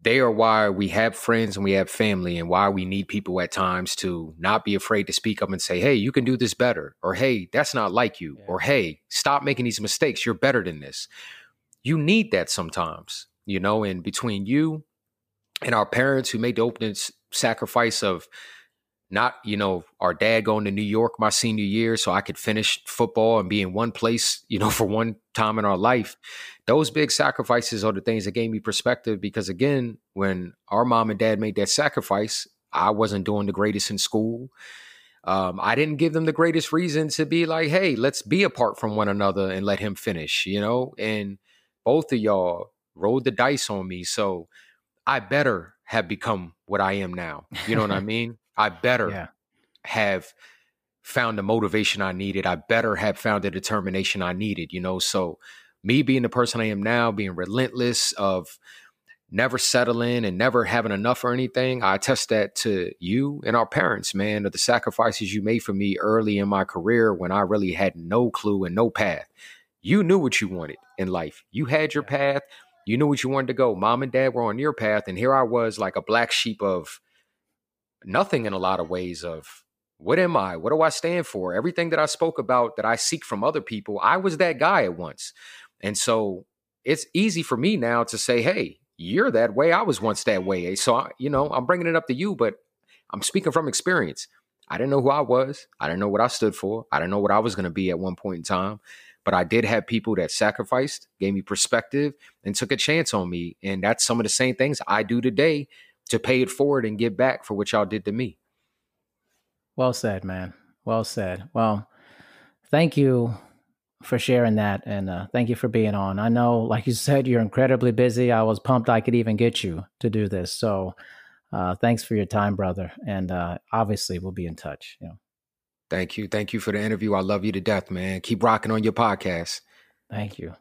they are why we have friends and we have family and why we need people at times to not be afraid to speak up and say, hey, you can do this better. Or hey, that's not like you. Yeah. Or hey, stop making these mistakes. You're better than this you need that sometimes, you know, and between you and our parents who made the opening sacrifice of not, you know, our dad going to New York my senior year so I could finish football and be in one place, you know, for one time in our life. Those big sacrifices are the things that gave me perspective because again, when our mom and dad made that sacrifice, I wasn't doing the greatest in school. Um, I didn't give them the greatest reason to be like, hey, let's be apart from one another and let him finish, you know? And both of y'all rolled the dice on me. So I better have become what I am now. You know what I mean? I better yeah. have found the motivation I needed. I better have found the determination I needed, you know? So me being the person I am now, being relentless of never settling and never having enough or anything, I attest that to you and our parents, man, of the sacrifices you made for me early in my career when I really had no clue and no path you knew what you wanted in life. You had your path. You knew what you wanted to go. Mom and dad were on your path, and here I was, like a black sheep of nothing in a lot of ways. Of what am I? What do I stand for? Everything that I spoke about that I seek from other people, I was that guy at once, and so it's easy for me now to say, "Hey, you're that way. I was once that way." So I, you know, I'm bringing it up to you, but I'm speaking from experience. I didn't know who I was. I didn't know what I stood for. I didn't know what I was going to be at one point in time. But I did have people that sacrificed, gave me perspective, and took a chance on me. And that's some of the same things I do today to pay it forward and give back for what y'all did to me. Well said, man. Well said. Well, thank you for sharing that and uh, thank you for being on. I know, like you said, you're incredibly busy. I was pumped I could even get you to do this. So uh, thanks for your time, brother. And uh, obviously, we'll be in touch. You know. Thank you. Thank you for the interview. I love you to death, man. Keep rocking on your podcast. Thank you.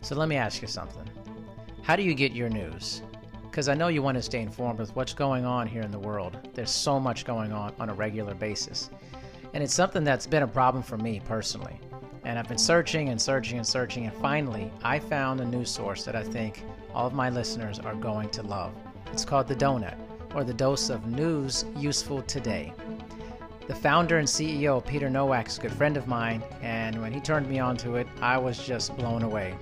So let me ask you something. How do you get your news? Because I know you want to stay informed with what's going on here in the world. There's so much going on on a regular basis. And it's something that's been a problem for me personally. And I've been searching and searching and searching, and finally, I found a news source that I think all of my listeners are going to love. It's called The Donut, or the dose of news useful today. The founder and CEO, Peter Nowak, is a good friend of mine, and when he turned me onto it, I was just blown away.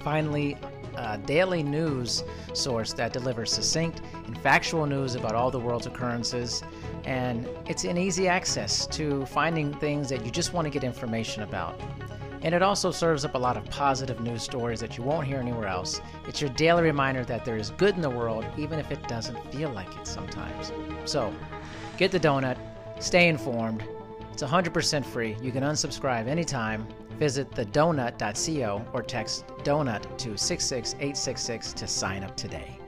Finally, a daily news source that delivers succinct and factual news about all the world's occurrences. And it's an easy access to finding things that you just want to get information about. And it also serves up a lot of positive news stories that you won't hear anywhere else. It's your daily reminder that there is good in the world, even if it doesn't feel like it sometimes. So, get the donut, stay informed. It's 100% free. You can unsubscribe anytime. Visit thedonut.co or text donut to 66866 to sign up today.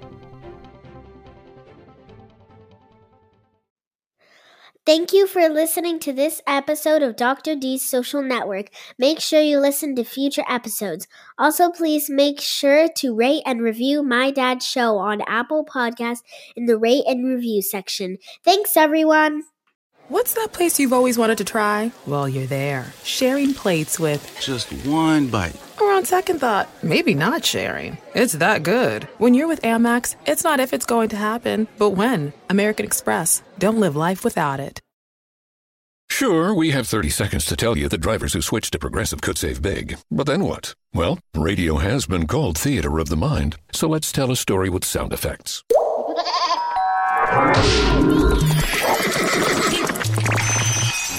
Thank you for listening to this episode of Dr. D's Social Network. Make sure you listen to future episodes. Also, please make sure to rate and review My Dad's Show on Apple Podcasts in the rate and review section. Thanks, everyone. What's that place you've always wanted to try? Well, you're there, sharing plates with Just one bite. Or on second thought, maybe not sharing. It's that good. When you're with Amex, it's not if it's going to happen, but when. American Express. Don't live life without it. Sure, we have 30 seconds to tell you that drivers who switch to Progressive could save big. But then what? Well, radio has been called theater of the mind, so let's tell a story with sound effects.